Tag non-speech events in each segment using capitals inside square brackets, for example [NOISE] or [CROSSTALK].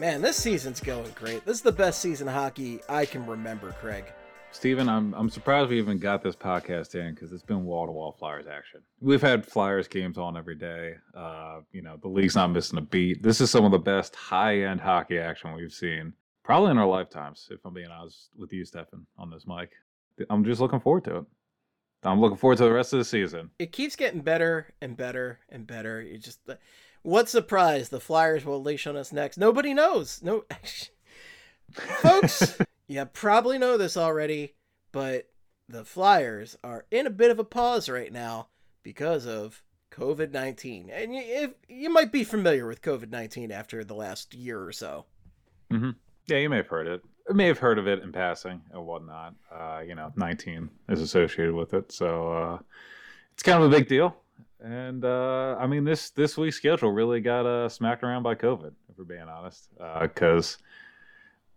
Man, this season's going great. This is the best season of hockey I can remember, Craig. Steven, I'm I'm surprised we even got this podcast in because it's been wall to wall Flyers action. We've had Flyers games on every day. Uh, you know, the league's not missing a beat. This is some of the best high end hockey action we've seen, probably in our lifetimes, if I'm being honest with you, Stefan, on this mic. I'm just looking forward to it. I'm looking forward to the rest of the season. It keeps getting better and better and better. You just what surprise the Flyers will unleash on us next? Nobody knows. No [LAUGHS] folks, [LAUGHS] you probably know this already, but the Flyers are in a bit of a pause right now because of COVID 19. And you, if, you might be familiar with COVID 19 after the last year or so. Mm-hmm. Yeah, you may have heard it. I may have heard of it in passing and whatnot. Uh, you know, 19 is associated with it. So uh, it's kind of a big deal. And uh, I mean, this this week's schedule really got uh, smacked around by COVID, if we're being honest, because uh,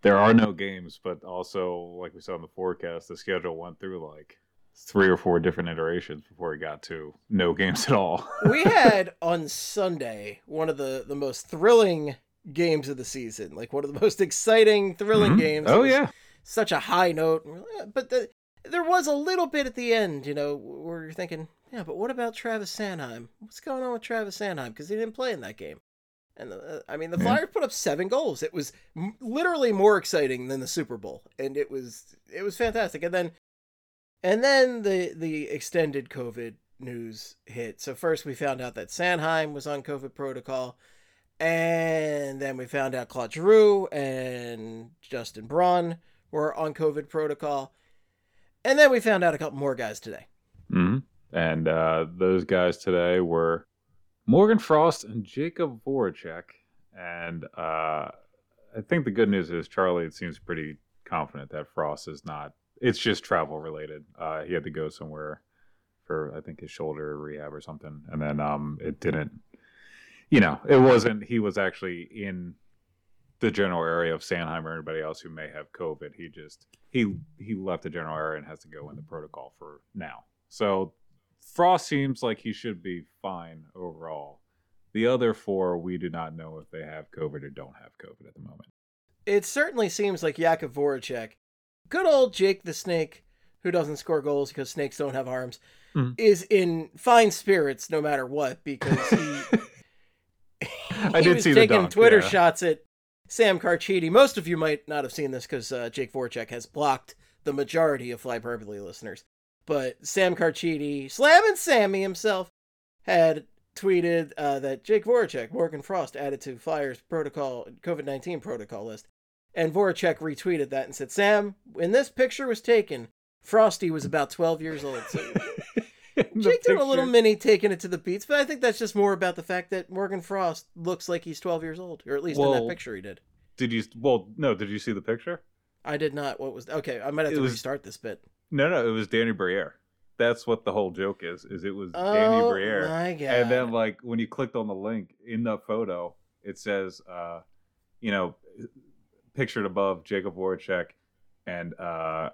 there are no games. But also, like we saw in the forecast, the schedule went through like three or four different iterations before we got to no games at all. [LAUGHS] we had on Sunday one of the the most thrilling games of the season, like one of the most exciting, thrilling mm-hmm. games. Oh yeah, such a high note. But the, there was a little bit at the end, you know, where you're thinking, yeah, but what about Travis Sanheim? What's going on with Travis Sanheim? Because he didn't play in that game. And uh, I mean, the Flyers yeah. put up seven goals. It was m- literally more exciting than the Super Bowl, and it was it was fantastic. And then, and then the the extended COVID news hit. So first we found out that Sanheim was on COVID protocol, and then we found out Claude Giroux and Justin Braun were on COVID protocol, and then we found out a couple more guys today. Mm-hmm. And uh, those guys today were Morgan Frost and Jakub Voracek. And uh, I think the good news is Charlie it seems pretty confident that Frost is not. It's just travel related. Uh, he had to go somewhere for I think his shoulder rehab or something, and then um, it didn't. You know, it wasn't. He was actually in the general area of Sanheim or anybody else who may have COVID. He just he he left the general area and has to go in the protocol for now. So Frost seems like he should be fine overall. The other four, we do not know if they have COVID or don't have COVID at the moment. It certainly seems like Jakub Voracek, good old Jake the Snake, who doesn't score goals because snakes don't have arms, mm. is in fine spirits no matter what because he. [LAUGHS] I did was see taking dunk, Twitter yeah. shots at Sam Carchidi. Most of you might not have seen this because uh, Jake Voracek has blocked the majority of Flyperbole listeners. But Sam Carchidi, slamming Sammy himself, had tweeted uh, that Jake Voracek, Morgan Frost added to Flyers protocol COVID nineteen protocol list, and Voracek retweeted that and said, "Sam, when this picture was taken, Frosty was about twelve years old." So [LAUGHS] Jake did a little mini taking it to the beats, but I think that's just more about the fact that Morgan Frost looks like he's twelve years old, or at least well, in that picture he did. Did you? Well, no. Did you see the picture? I did not. What was okay? I might have it to was, restart this bit. No, no, it was Danny Briere. That's what the whole joke is. Is it was oh, Danny Briere, my God. and then like when you clicked on the link in the photo, it says, uh, you know, pictured above Jakub Voracek, and uh,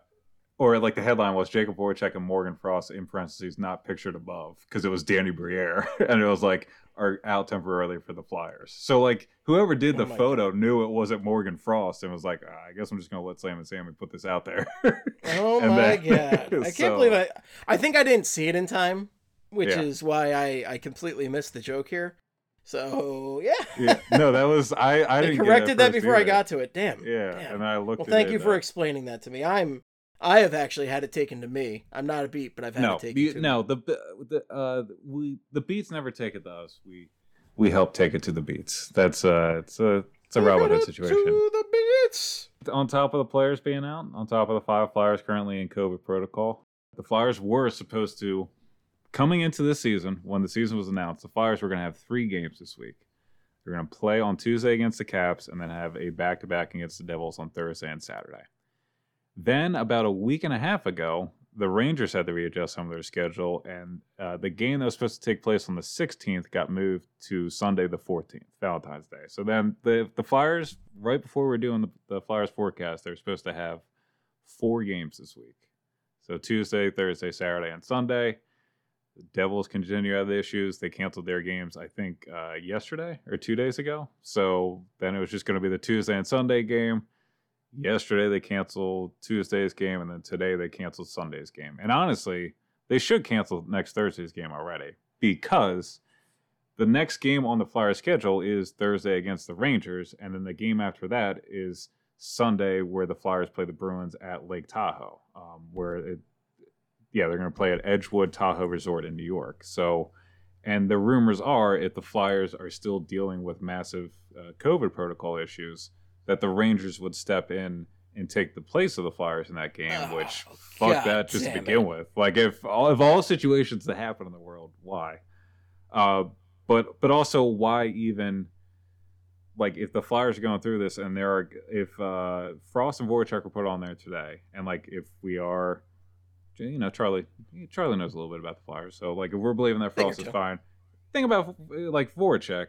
or like the headline was Jakub Voracek and Morgan Frost in parentheses not pictured above because it was Danny Briere, [LAUGHS] and it was like are out temporarily for the Flyers. So like whoever did the oh photo God. knew it wasn't Morgan Frost and was like, ah, I guess I'm just gonna let Sam and Sammy put this out there. [LAUGHS] oh my then, God! [LAUGHS] I can't so, believe I. I think I didn't see it in time, which yeah. is why I I completely missed the joke here. So yeah. yeah. No, that was I. I didn't corrected that, that before either. I got to it. Damn. Yeah, Damn. and I looked. At it. Well, thank you for uh, explaining that to me. I'm I have actually had it taken to me. I'm not a beat, but I've had no, it taken the, to no, me. the the uh we the beats never take it to us. We we help take it to the beats. That's uh it's a it's a Robin Hood situation. To the beats. On top of the players being out, on top of the five Flyers currently in COVID protocol, the Flyers were supposed to coming into this season when the season was announced, the Flyers were going to have three games this week. They're going to play on Tuesday against the Caps and then have a back to back against the Devils on Thursday and Saturday. Then, about a week and a half ago, the Rangers had to readjust some of their schedule, and uh, the game that was supposed to take place on the 16th got moved to Sunday the 14th, Valentine's Day. So then the the Flyers, right before we are doing the, the Flyers forecast, they're supposed to have four games this week. So Tuesday, Thursday, Saturday, and Sunday. The Devils continue to have the issues. They canceled their games, I think, uh, yesterday or two days ago. So then it was just going to be the Tuesday and Sunday game yesterday they canceled Tuesday's game, and then today they canceled Sunday's game. And honestly, they should cancel next Thursday's game already because the next game on the Flyers schedule is Thursday against the Rangers, and then the game after that is Sunday, where the Flyers play the Bruins at Lake Tahoe, um, where it, yeah, they're going to play at Edgewood Tahoe Resort in New York. So, and the rumors are if the Flyers are still dealing with massive uh, COVID protocol issues, that the Rangers would step in and take the place of the Flyers in that game, oh, which fuck God that just to begin it. with. Like if all of all situations that happen in the world, why? Uh, but but also why even like if the Flyers are going through this and there are if uh, Frost and Voracek were put on there today, and like if we are, you know, Charlie Charlie knows a little bit about the Flyers, so like if we're believing that Frost is fine, think about like Voracek,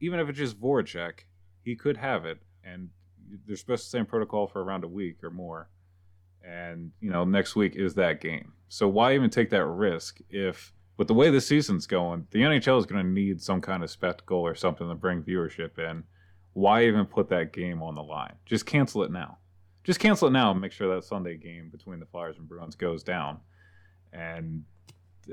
even if it's just Voracek, he could have it and they're supposed to stay in protocol for around a week or more. And you know, next week is that game. So why even take that risk if, with the way the season's going, the NHL is going to need some kind of spectacle or something to bring viewership in. Why even put that game on the line? Just cancel it now. Just cancel it now and make sure that Sunday game between the Flyers and Bruins goes down. And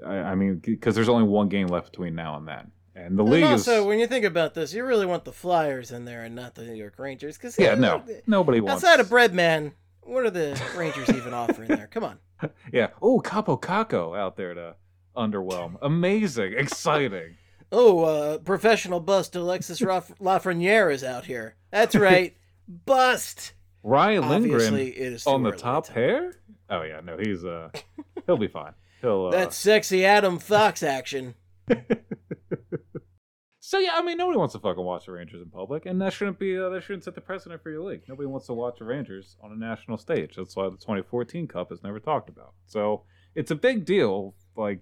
I, I mean, because there's only one game left between now and then. And the league and also, is... when you think about this, you really want the Flyers in there and not the New York Rangers. Because yeah, no, nobody wants. Outside of Breadman, what are the Rangers even [LAUGHS] offering there? Come on. [LAUGHS] Yeah. Oh, Kaapo Kakko out there to underwhelm. Amazing, exciting. [LAUGHS] oh, uh, professional bust Alexis Lafreniere is out here. That's right, bust. Ryan Lindgren on the top pair. Oh yeah, no, he's uh, he'll be fine. He'll uh... that sexy Adam Fox action. So yeah, I mean, nobody wants to fucking watch the Rangers in public, and that shouldn't be uh, that shouldn't set the precedent for your league. Nobody wants to watch the Rangers on a national stage. That's why the 2014 Cup is never talked about. So it's a big deal, like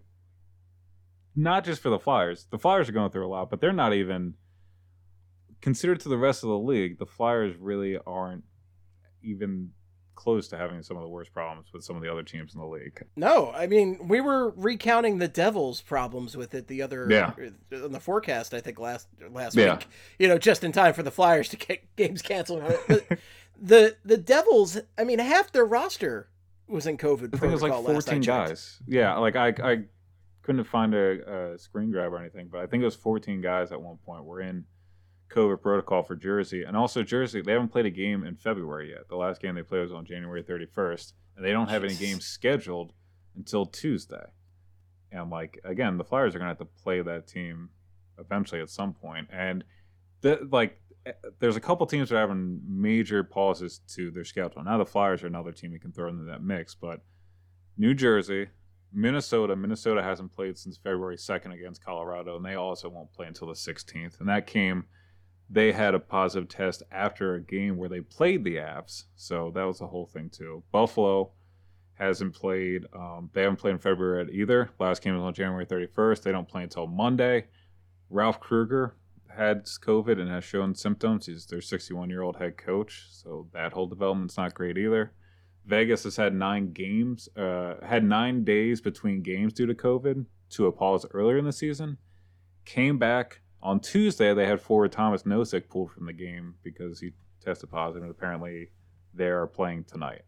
not just for the Flyers. The Flyers are going through a lot, but they're not even considered to the rest of the league. The Flyers really aren't even close to having some of the worst problems with some of the other teams in the league. No, I mean we were recounting the Devils' problems with it the other yeah. Uh, on the forecast. I think last last yeah. week. You know, just in time for the Flyers to get [LAUGHS] games canceled. the the Devils, I mean, half their roster was in COVID. I think it was like fourteen guys. Yeah, like I I couldn't find a, a screen grab or anything, but I think it was fourteen guys at one point were in COVID protocol for Jersey. And also, Jersey, they haven't played a game in February yet. The last game they played was on January 31st, and they don't have any games scheduled until Tuesday. And, like, again, the Flyers are going to have to play that team eventually at some point. And, the, like, eh, there's a couple teams that are having major pauses to their schedule. Now, the Flyers are another team you can throw into that mix, but New Jersey, Minnesota. Minnesota hasn't played since February 2nd against Colorado, and they also won't play until the 16th. And that came they had a positive test after a game where they played the Avs. So that was the whole thing too. Buffalo hasn't played. Um, they haven't played in February either. Last game was on January 31st. They don't play until Monday. Ralph Krueger had COVID and has shown symptoms. He's their 61 year old head coach, so that whole development's not great either. Vegas has had nine games, uh, had nine days between games due to COVID to a pause earlier in the season. Came back on Tuesday, they had forward Tomas Nosek pulled from the game because he tested positive, and apparently they are playing tonight.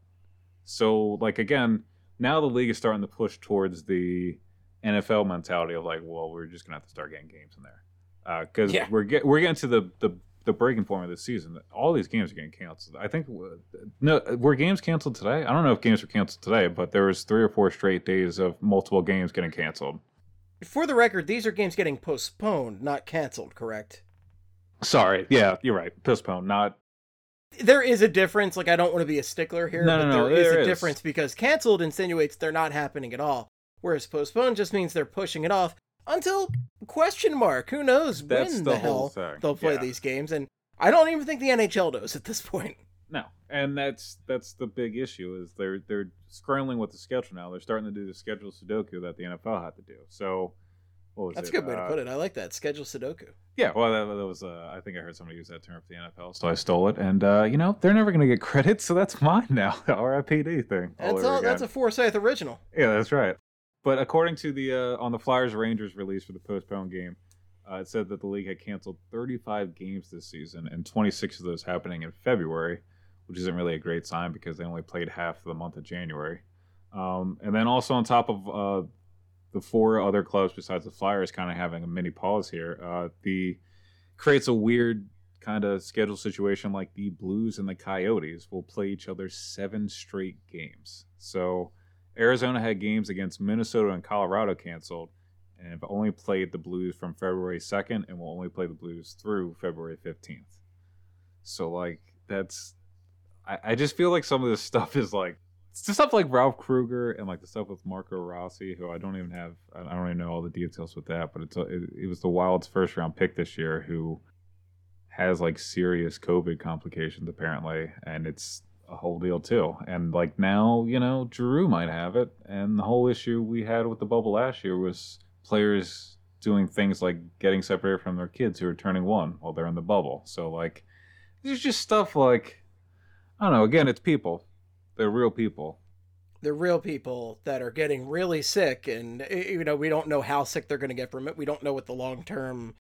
So, like again, now the league is starting to push towards the NFL mentality of like, well, we're just gonna have to start getting games in there because uh, yeah. we're get, we're getting to the, the the breaking point of the season. All these games are getting canceled. I think no, were games canceled today? I don't know if games were canceled today, but there was three or four straight days of multiple games getting canceled. For the record, these are games getting postponed, not canceled, correct? Sorry. Yeah, you're right. Postponed, not. There is a difference. Like, I don't want to be a stickler here, no, but no, no, there is a is. difference because canceled insinuates they're not happening at all, whereas postponed just means they're pushing it off. until question mark. Who knows That's when the the, hell thing, they'll play yeah. these games, and I don't even think the NHL knows at this point. No, and that's that's the big issue is they're they're scrambling with the schedule now. They're starting to do the schedule Sudoku that the NFL had to do. So, what was That's it? a good way to Uh, put it. I like that. Schedule Sudoku. Yeah, well, that, that was. Uh, I think I heard somebody use that term for the NFL, so I stole it. And uh, you know, they're never going to get credit, so that's [LAUGHS] mine now. [LAUGHS] The RIPD thing. That's all. That's a Forsyth original. Yeah, that's right. But according to the uh, on the Flyers Rangers release for the postponed game, uh, it said that the league had canceled 35 games this season, and 26 of those happening in February, which isn't really a great sign because they only played half the month of January. Um, and then also on top of uh, the four other clubs besides the Flyers kind of having a mini pause here, uh, the creates a weird kind of schedule situation like the Blues and the Coyotes will play each other seven straight games. So Arizona had games against Minnesota and Colorado canceled and have only played the Blues from February 2nd and will only play the Blues through February 15th. So, like, that's. I, I just feel like some of this stuff is like. The stuff like Ralph Krueger and like the stuff with Marco Rossi, who I don't even have. I I don't even know all the details with that, but it's a, it, it was the Wild's first round pick this year who has like serious COVID complications apparently, and it's a whole deal too. And like now, you know, Drew might have it, and the whole issue we had with the bubble last year was players doing things like getting separated from their kids who are turning one while they're in the bubble. So like, there's just stuff like I don't know. Again, it's people. They're real people. They're real people that are getting really sick, and you know we don't know how sick they're going to get from it. We don't know what the long term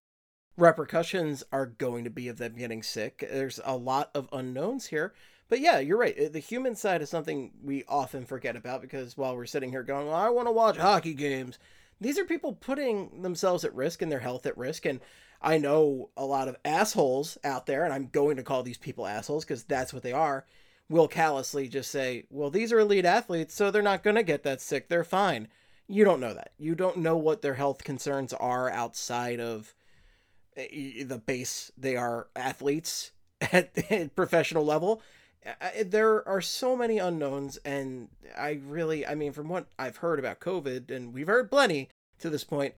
repercussions are going to be of them getting sick. There's a lot of unknowns here. But yeah, you're right. Eh, The human side is something we often forget about because while we're sitting here going, well, I want to watch hockey games, these are people putting themselves at risk and their health at risk. And I know a lot of assholes out there, and I'm going to call these people assholes because that's what they are, will callously just say, well, these are elite athletes, so they're not going to get that sick. They're fine. You don't know that. You don't know what their health concerns are outside of eh, the base. They are athletes [LAUGHS] at, at professional level. Eh, eh, eh, there are so many unknowns, and I really, I mean, from what I've heard about COVID, and we've heard plenty to this point,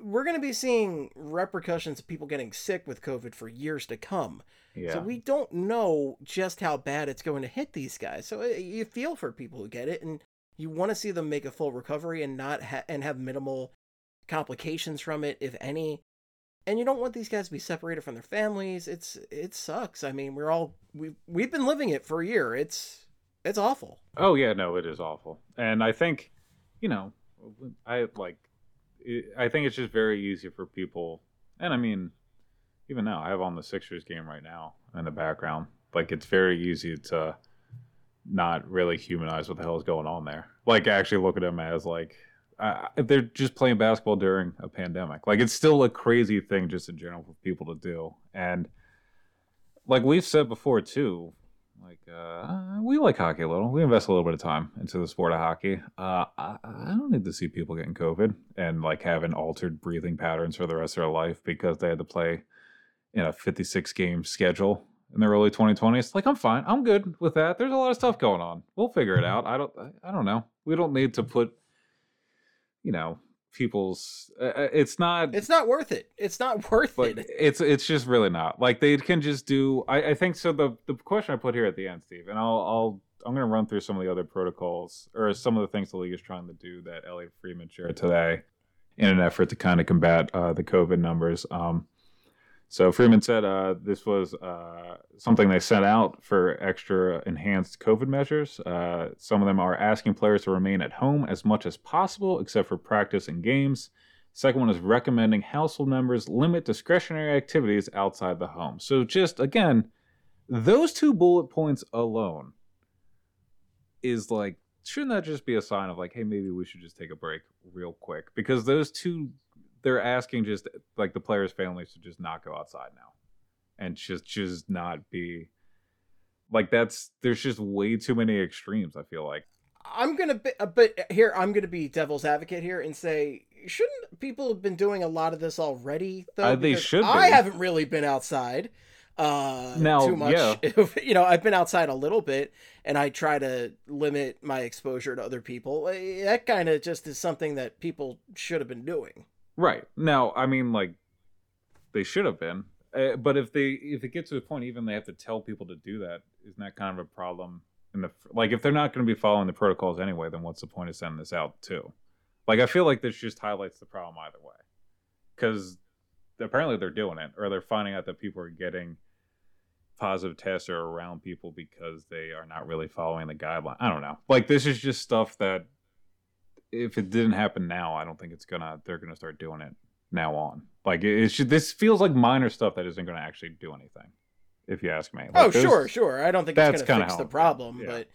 we're going to be seeing repercussions of people getting sick with COVID for years to come. Yeah. So we don't know just how bad it's going to hit these guys. So uh, you feel for people who get it, and you want to see them make a full recovery and not ha- and have minimal complications from it, if any. And you don't want these guys to be separated from their families. It's it sucks. I mean, we're all we we've been living it for a year. It's it's awful. Oh yeah, no, it is awful, and I think, you know, I like, I think it's just very easy for people, and I mean, even now, I have on the Sixers game right now in the background. Like, it's very easy to not really humanize what the hell is going on there. Like, actually look at them as like, uh, they're just playing basketball during a pandemic. Like, it's still a crazy thing just in general for people to do, and like we've said before too, like uh, we like hockey a little. We invest a little bit of time into the sport of hockey. Uh, I, I don't need to see people getting COVID and like having altered breathing patterns for the rest of their life because they had to play in a 56 game schedule in the early 2020s. Like I'm fine. I'm good with that. There's a lot of stuff going on. We'll figure it out. I don't. I don't know. We don't need to put, you know, people's. Uh, uh, it's not. It's not worth it. It's not [LAUGHS] worth it. it's it's just really not. Like they can just do. I, I think so. The the question I put here at the end, Steve, and I'll I'll I'm gonna run through some of the other protocols or some of the things the league is trying to do that Elliotte Friedman shared today, in an effort to kind of combat uh, the COVID numbers. Um, so Friedman said uh, this was uh, something they sent out for extra enhanced COVID measures. Uh, some of them are asking players to remain at home as much as possible, except for practice and games. Second one is recommending household members limit discretionary activities outside the home. So just again, those two bullet points alone is like shouldn't that just be a sign of like hey maybe we should just take a break real quick because those two they're asking just like the players families to just not go outside now and just just not be like that's there's just way too many extremes i feel like I'm gonna be, uh, but here I'm gonna be devil's advocate here and say, shouldn't people have been doing a lot of this already? Though Uh, they should I haven't really been outside uh Now, too much. [LAUGHS] you know, I've been outside a little bit, and I try to limit my exposure to other people. That kind of just is something that people should have been doing. Right now, I mean, like they should have been, uh, but if they if it gets to a point, even they have to tell people to do that, isn't that kind of a problem? In the like, if they're not going to be following the protocols anyway, then what's the point of sending this out too? Like, I feel like this just highlights the problem either way, because apparently they're doing it, or they're finding out that people are getting positive tests or around people because they are not really following the guideline. I don't know. Like, this is just stuff that if it didn't happen now, I don't think it's gonna. They're gonna start doing it now on. Like it should. This feels like minor stuff that isn't gonna actually do anything. If you ask me. Like, oh sure, sure. I don't think that's it's gonna fix the problem, yeah. but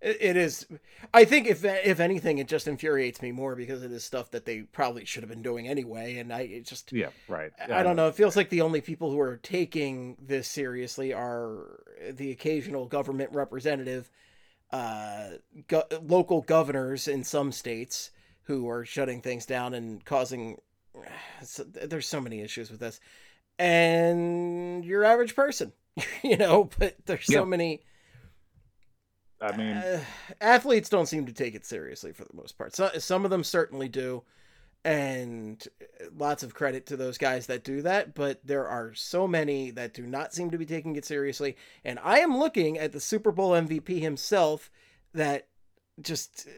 it, it is. I think if if anything, it just infuriates me more because it is stuff that they probably should have been doing anyway, and I it just. Yeah. Right. I don't know. It feels like the only people who are taking this seriously are the occasional government representative, uh, go- local governors in some states who are shutting things down and causing. [SIGHS] So, there's so many issues with this, and your average person, [LAUGHS] you know. But there's so many. I mean, Uh, athletes don't seem to take it seriously for the most part. So, some of them certainly do, and lots of credit to those guys that do that. But there are so many that do not seem to be taking it seriously. And I am looking at the Super Bowl MVP himself, that just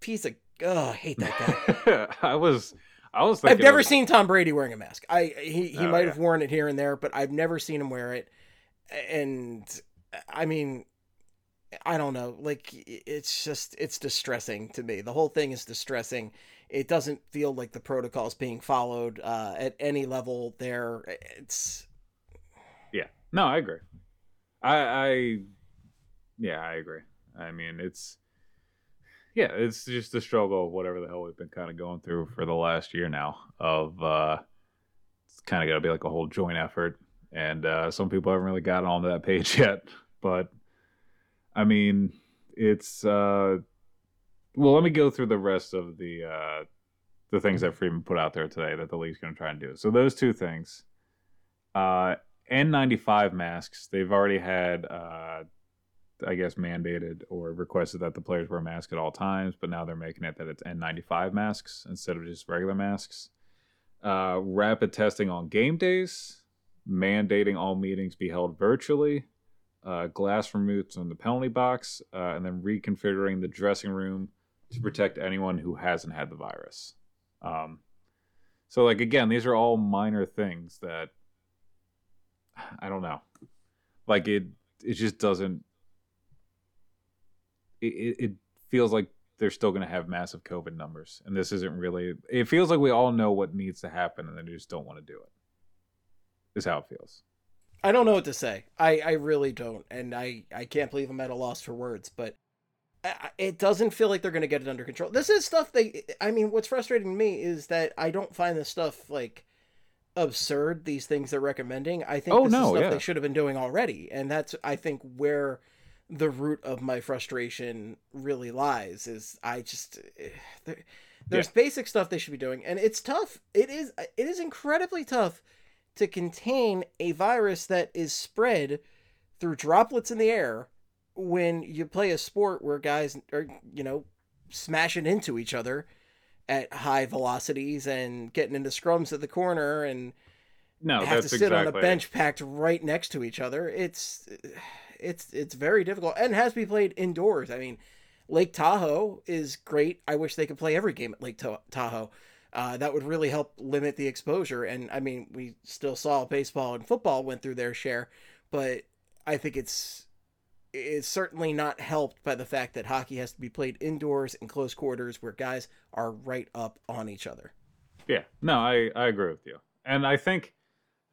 piece of oh, I hate that guy. [LAUGHS] I was. I was. Thinking I've never of- seen Tom Brady wearing a mask. I he he Oh, might yeah. have worn it here and there, but I've never seen him wear it. And I mean, I don't know. Like it's just it's distressing to me. The whole thing is distressing. It doesn't feel like the protocols being followed uh, at any level. There, it's Yeah. No, I agree. I. I. Yeah, I agree. I mean, it's. Yeah, it's just a struggle of whatever the hell we've been kind of going through for the last year now. Of uh, it's kind of got to be like a whole joint effort, and uh, some people haven't really gotten onto that [LAUGHS] page yet. But I mean, it's. Uh, well, let me go through the rest of the uh, the things that Friedman put out there today that the league's going to try and do. So those two things, uh, N95 masks. They've already had, uh, I guess, mandated or requested that the players wear a mask at all times, but now they're making it that it's N95 masks instead of just regular masks. Uh, rapid testing on game days, mandating all meetings be held virtually, uh, glass removed from the penalty box, uh, and then reconfiguring the dressing room to protect anyone who hasn't had the virus. Um, so, like again, these are all minor things that I don't know. Like it, it just doesn't. It it, feels like they're still going to have massive COVID numbers, and this isn't really. It feels like we all know what needs to happen, and they just don't want to do it. Is how it feels. I don't know what to say. I I really don't, and I I can't believe I'm at a loss for words. But it doesn't feel like they're going to get it under control. This is stuff they. I mean, what's frustrating to me is that I don't find this stuff like absurd. These things they're recommending. I think Oh, this no, is stuff yeah. they should have been doing already, and that's I think where the root of my frustration really lies. Is I just eh, there, there's basic stuff they should be doing, and it's tough. It is it is incredibly tough to contain a virus that is spread through droplets in the air when you play a sport where guys are, you know, smashing into each other at high velocities and getting into scrums at the corner and No, have to sit exactly. on a bench packed right next to each other. It's it's it's very difficult and has to be played indoors. I mean, Lake Tahoe is great. I wish they could play every game at Lake Tahoe. Uh, that would really help limit the exposure. And I mean, we still saw baseball and football went through their share, but I think it's it's certainly not helped by the fact that hockey has to be played indoors in close quarters where guys are right up on each other. Yeah, no, I I agree with you, and I think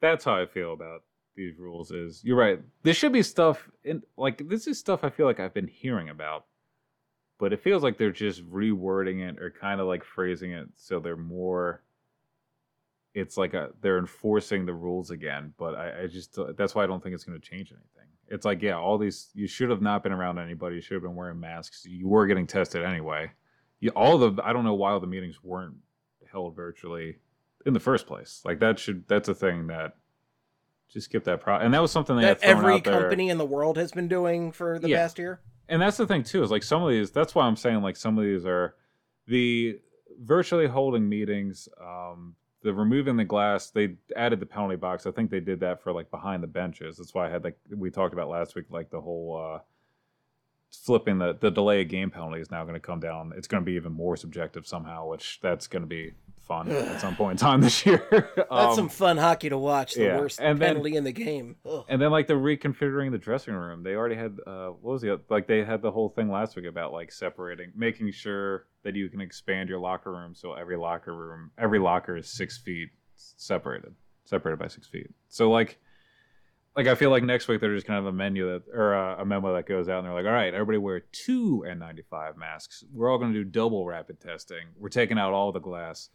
that's how I feel about these rules. Is you're right. This should be stuff in like this is stuff I feel like I've been hearing about, but it feels like they're just rewording it or kind of like phrasing it so they're more. It's like a they're enforcing the rules again, but I, I just that's why I don't think it's going to change anything. It's like yeah, all these you should have not been around anybody. You should have been wearing masks. You were getting tested anyway. You, all the I don't know why all the meetings weren't held virtually in the first place. Like that should that's a thing that just skip that pro. And that was something That every company in the world has been doing for the Yeah. past year. And that's the thing too is like some of these. That's why I'm saying like some of these are the virtually holding meetings. Um, the removing the glass, they added the penalty box. I think they did that for like behind the benches. That's why I had like we talked about last week, like the whole uh flipping the the delay of game penalty is now going to come down. It's going to be even more subjective somehow, which that's going to be fun at some point in time this year. [LAUGHS] That's Um, some fun hockey to watch. The yeah, worst and then- penalty in the game. Ugh. and then like the reconfiguring the dressing room they already had uh what was the like they had the whole thing last week about like separating making sure that you can expand your locker room so every locker room every locker is six feet separated separated by six feet so like like i feel like next week they're just kind of a menu that or uh, a memo that goes out and they're like all right everybody wear two n95 masks we're all going to do double rapid testing we're taking out all the glass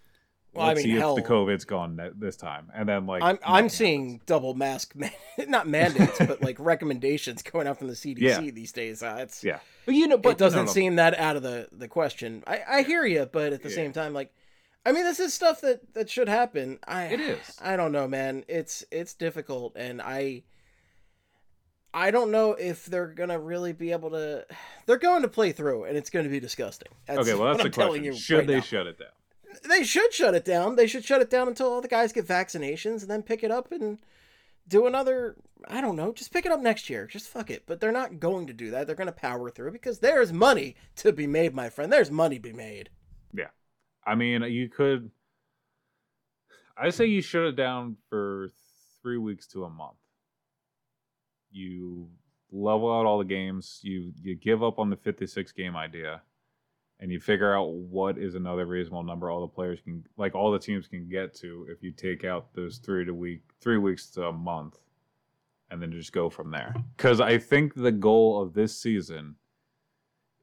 Well, I Let's mean, see hell- if the COVID's gone this time, and then like I'm I'm seeing happens. double mask, man- [LAUGHS] not mandates, but like recommendations going out from the CDC Yeah. these days. Uh, it's Yeah, but you know, but it doesn't no, no, seem that out of the the question. I I hear you, but at the Yeah. same time, like, I mean, this is stuff that that should happen. I It is. I don't know, man. It's it's difficult, and I. I don't know if they're gonna really be able to. They're going to play through, and it's going to be disgusting. That's Okay, well, that's the I'm telling question. you Should right they now. shut it down? They should shut it down. They should shut it down until all the guys get vaccinations and then pick it up and do another I don't know, just pick it up next year. Just fuck it. But they're not going to do that. They're going to power through because there's money to be made, my friend. There's money to be made. Yeah. I mean, you could. I say you shut it down for three weeks to a month. You level out all the games. You you give up on the fifty-six game idea, and you figure out what is another reasonable number all the players can, like all the teams can get to, if you take out those three to week, three weeks to a month, and then just go from there. Because I think the goal of this season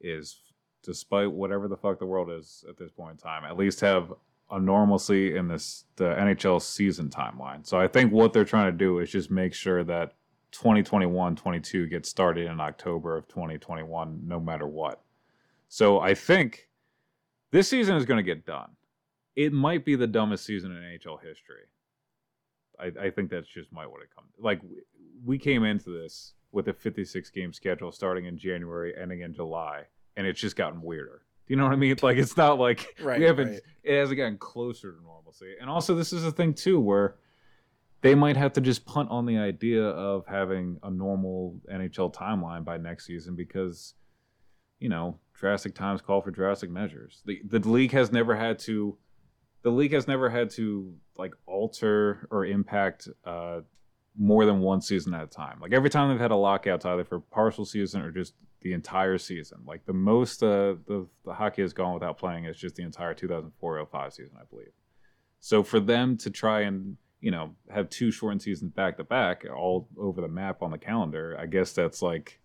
is despite whatever the fuck the world is at this point in time, at least have a normalcy in this the NHL season timeline. So I think what they're trying to do is just make sure that 2021-22 gets started in October of 2021 no matter what. So I think this season is going to get done. It might be the dumbest season in NHL history. I, I think that's just might what it comes. Like we- came into this with a 56 game schedule starting in January, ending in July, and it's just gotten weirder. Do you know what I mean? Like it's not like [LAUGHS] Right, we haven't. right. It hasn't gotten closer to normalcy. And also, this is a thing too where they might have to just punt on the idea of having a normal NHL timeline by next season because you know drastic times call for drastic measures. The the league has never had to. The league has never had to like alter or impact uh, more than one season at a time. Like every time they've had a lockout, it's either for partial season or just the entire season. Like the most uh, the the hockey has gone without playing is just the entire 2004-05 season, I believe. So for them to try and you know have two shortened seasons back to back, all over the map on the calendar, I guess that's like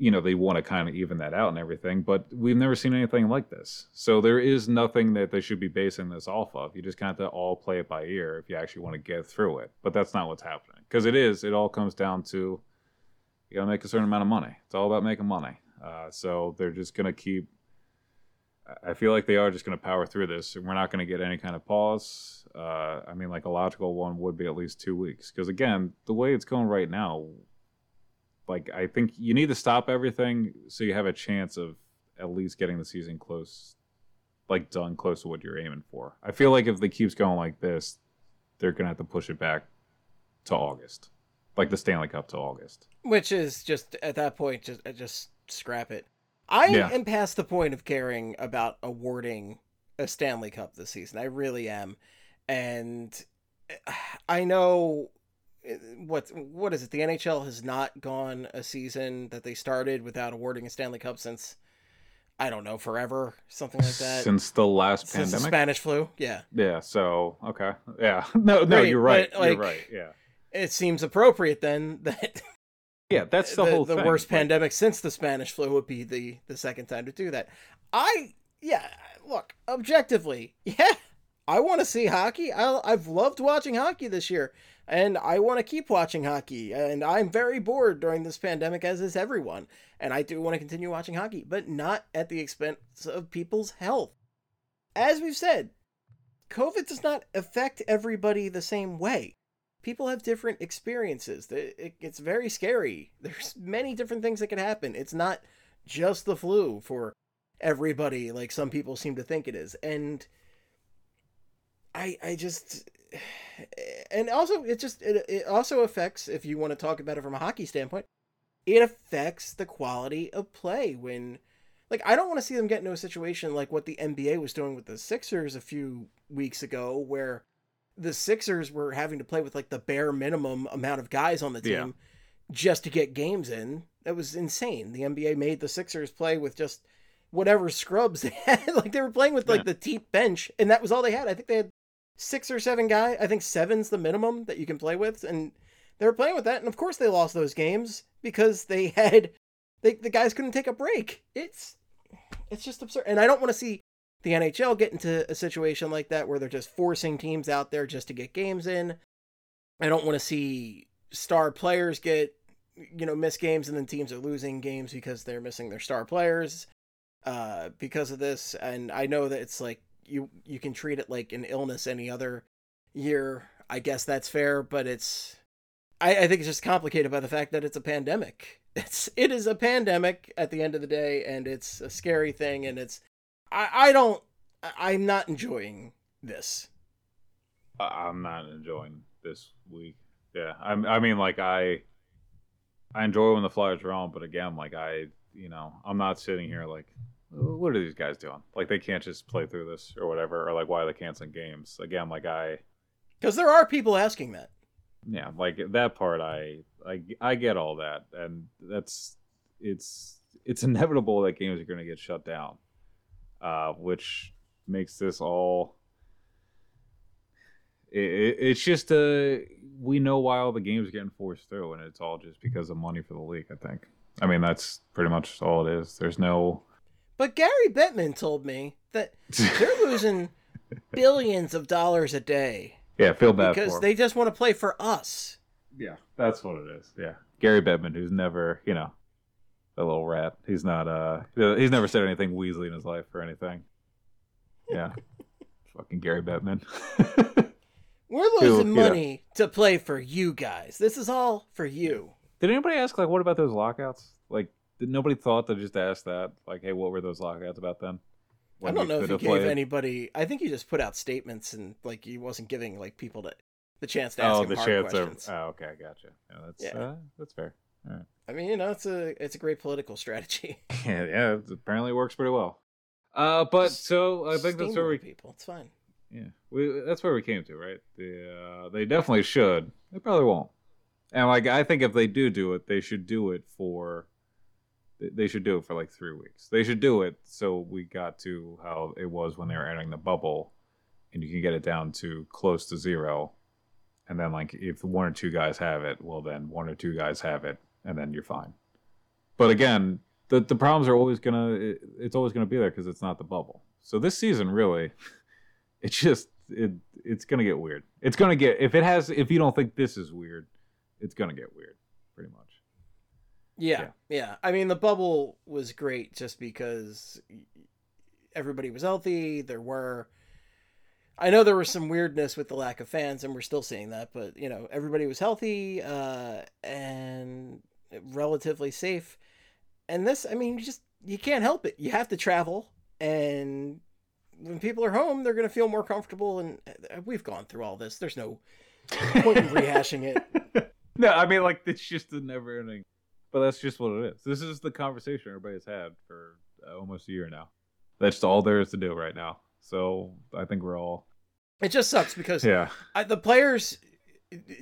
you know they want to kind of even that out and everything but we've never seen anything like this. So there is nothing that they should be basing this off of. You just kind of all play it by ear if you actually want to get through it but that's not what's happening. Because it is it all comes down to you got to make a certain amount of money. It's all about making money. Uh, so they're just to keep I- feel like they are just to power through this and we're not to get any kind of pause. Uh, i mean like a logical one would be at least two weeks because again the way it's going right now like I think you need to stop everything so you have a chance of at least getting the season close, like done close to what you're aiming for. I feel like if they keeps going like this, they're gonna have to push it back to August, like the Stanley Cup to August. Which is just at that point, just uh, just scrap it. I Yeah. am past the point of caring about awarding a Stanley Cup this season. I really am, and uh, I know what what is it? The NHL has not gone a season that they started without awarding a Stanley Cup since I don't know forever, something like that. Since the last Since the pandemic. Spanish flu, yeah. yeah. So okay. Yeah. [LAUGHS] No. No. Right, you're right. but, like, you're right. Yeah. It seems appropriate then that [LAUGHS] Yeah. That's the, the, whole the thing. worst Like, pandemic since the Spanish flu would be the the second time to do that. I yeah, look objectively, [LAUGHS] yeah, I want to see hockey. I, I've loved watching hockey this year, and I want to keep watching hockey. And I'm very bored during this pandemic, as is everyone. And I do want to continue watching hockey, but not at the expense of people's health. As we've said, COVID does not affect everybody the same way people have different experiences. It- it- It's very scary. [LAUGHS] There's many different things that could happen. It's not just the flu for everybody, like some people seem to think it is. And I I just and also it just it, it also affects if you want to talk about it from a hockey standpoint, it affects the quality of play when like I don't want to see them get into a situation like what the NBA was doing with the Sixers a few weeks ago where the Sixers were having to play with like the bare minimum amount of guys on the team Yeah. just to get games in. That was insane. The NBA made the Sixers play with just whatever scrubs [LAUGHS] they had. like they were playing with like Yeah. the deep bench, and that was all they had. I think they had six or seven guy. I think seven's the minimum that you can play with, and they were playing with that. And of course, they lost those games because they [LAUGHS] had they the guys couldn't take a break. It's it's just absurd, and I don't want to see the NHL get into a situation like that where they're just forcing teams out there just to get games in. I don't want to see star players get you know miss games and then teams are losing games because they're missing their star players uh because of this and I know that it's like you you can treat it like an illness any other year. I guess that's fair, but it's I, I think it's just complicated by the fact that it's a pandemic. [LAUGHS] It's it is a pandemic at the end of the day, and it's a scary thing, and it's I I don't I'm not enjoying this. I'm not enjoying this week. Yeah, I, I mean, like I, I enjoy when the Flyers are on, but again, like I, you know, I'm not sitting here like, what are these guys doing? Like they can't just play through this or whatever, or like why are they canceling games? Again, like I, Because there are people asking that. yeah, like that part, I, I, I get all that, and that's it's it's [LAUGHS] inevitable that games are going to get shut down, uh, which makes this all. It, it, it's just uh we know why all the games are getting forced through, and it's all just because of money for the league. I think. I mean, that's pretty much all it is. There's no. But Gary Bettman told me that they're [LAUGHS] losing billions of dollars a day yeah, feel bad because they just want to play for us. Yeah, that's what it is. Yeah, Gary Bettman, who's never, you know, a little rat. He's not. Uh, he's never said anything Weasley in his life or anything. Yeah, [LAUGHS] fucking Gary Bettman. [LAUGHS] We're losing Who, you know. money to play for you guys. This is all for you. Did anybody ask like, what about those lockouts? Like, did nobody thought to just ask that? Like, hey, what were those lockouts about then? When I don't know if he gave played? anybody. I think he just put out statements and like he wasn't giving like people to, the chance to ask Oh, the hard chance questions. of. Oh, okay, I gotcha. Yeah, that's Yeah. Uh, that's fair. I mean, you know, it's a it's a great political strategy. [LAUGHS] Yeah, yeah, it apparently works pretty well. Uh, but Just so I think that's where we people. It's fine. Yeah, we, that's where we came to, right? The, uh, they definitely should. They probably won't. And like, I think if they do do it, they should do it for. They- should do it for like three weeks. They should do it so we got to how it was when they were entering the bubble, and you can get it down to close to zero, and then like if one or two guys have it, well then one or two guys have it, and then you're fine. But again, the the problems are always gonna it, it's always gonna be there because it's not the bubble. So this season really, [LAUGHS] it's just it it's gonna get weird. It's gonna get if it has if you don't think this is weird, it's gonna get weird, pretty much. Yeah, Yeah. yeah. I mean, the bubble was great just because everybody was healthy. There were, I know there was some weirdness with the lack of fans, and we're still seeing that. But you know, everybody was healthy uh, and relatively safe. And this, I mean, you just you can't help it. You have to travel, and when people are home, they're going to feel more comfortable. And uh, we've gone through all this. There's no point in [LAUGHS] rehashing it. no, I mean like it's just a never ending. But that's just what it is. This is the conversation everybody's had for uh, almost a year now. That's all there is to do right now. So I think we're all It just sucks because yeah. I, the players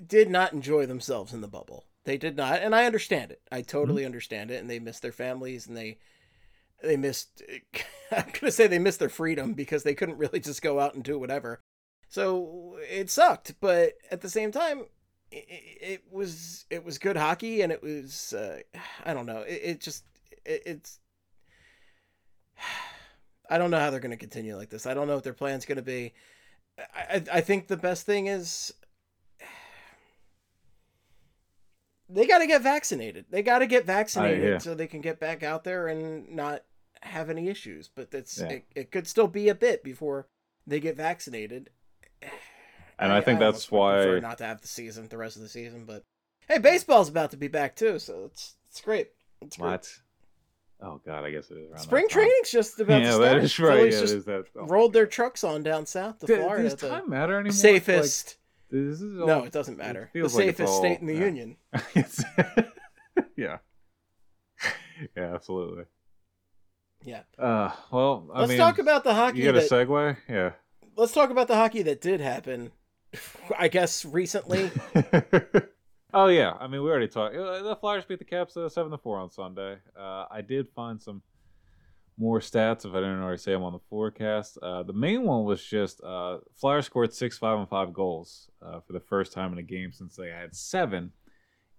did not enjoy themselves in the bubble. They did not, and I understand it. I totally understand it, and they missed their families, and they they missed. [LAUGHS] I'm gonna say they missed their freedom because they couldn't really just go out and do whatever. So it sucked, but at the same time, it, it was it was good hockey, and it was uh, I don't know. It, it just it, it's. [SIGHS] I don't know how they're going to continue like this. I don't know what their plan's going to be. I, I I think the best thing is [SIGHS] they got to get vaccinated. They got to get vaccinated yeah. so they can get back out there and not have any issues. But that's Yeah. it, it could still be a bit before they get vaccinated. [SIGHS] And I, think almost that's why not to have the season, the rest of the season. But hey, baseball's about to be back too, so it's it's great. It's great. what? Oh God, I guess it is around Spring training's just about Yeah, to start. that is right. Yeah, just it is that. oh rolled their trucks on down south to. Florida. Does the time matter anymore? safest. Like, this is all, no, it doesn't matter. The feels like safest all- state in the yeah. union. [LAUGHS] [LAUGHS] Yeah. Yeah, absolutely. Yeah. Uh, well, I Let's mean, talk about the hockey. You got a that, segue? Yeah. let's talk about the hockey that did happen. I guess recently. [LAUGHS] oh yeah, I mean we already talked. uh, The Flyers beat the Caps uh, seven to four on Sunday. Uh, I did find some more stats if I didn't already say them on the forecast. Uh, the main one was just uh, Flyers scored six five and five goals uh, for the first time in a game since they had seven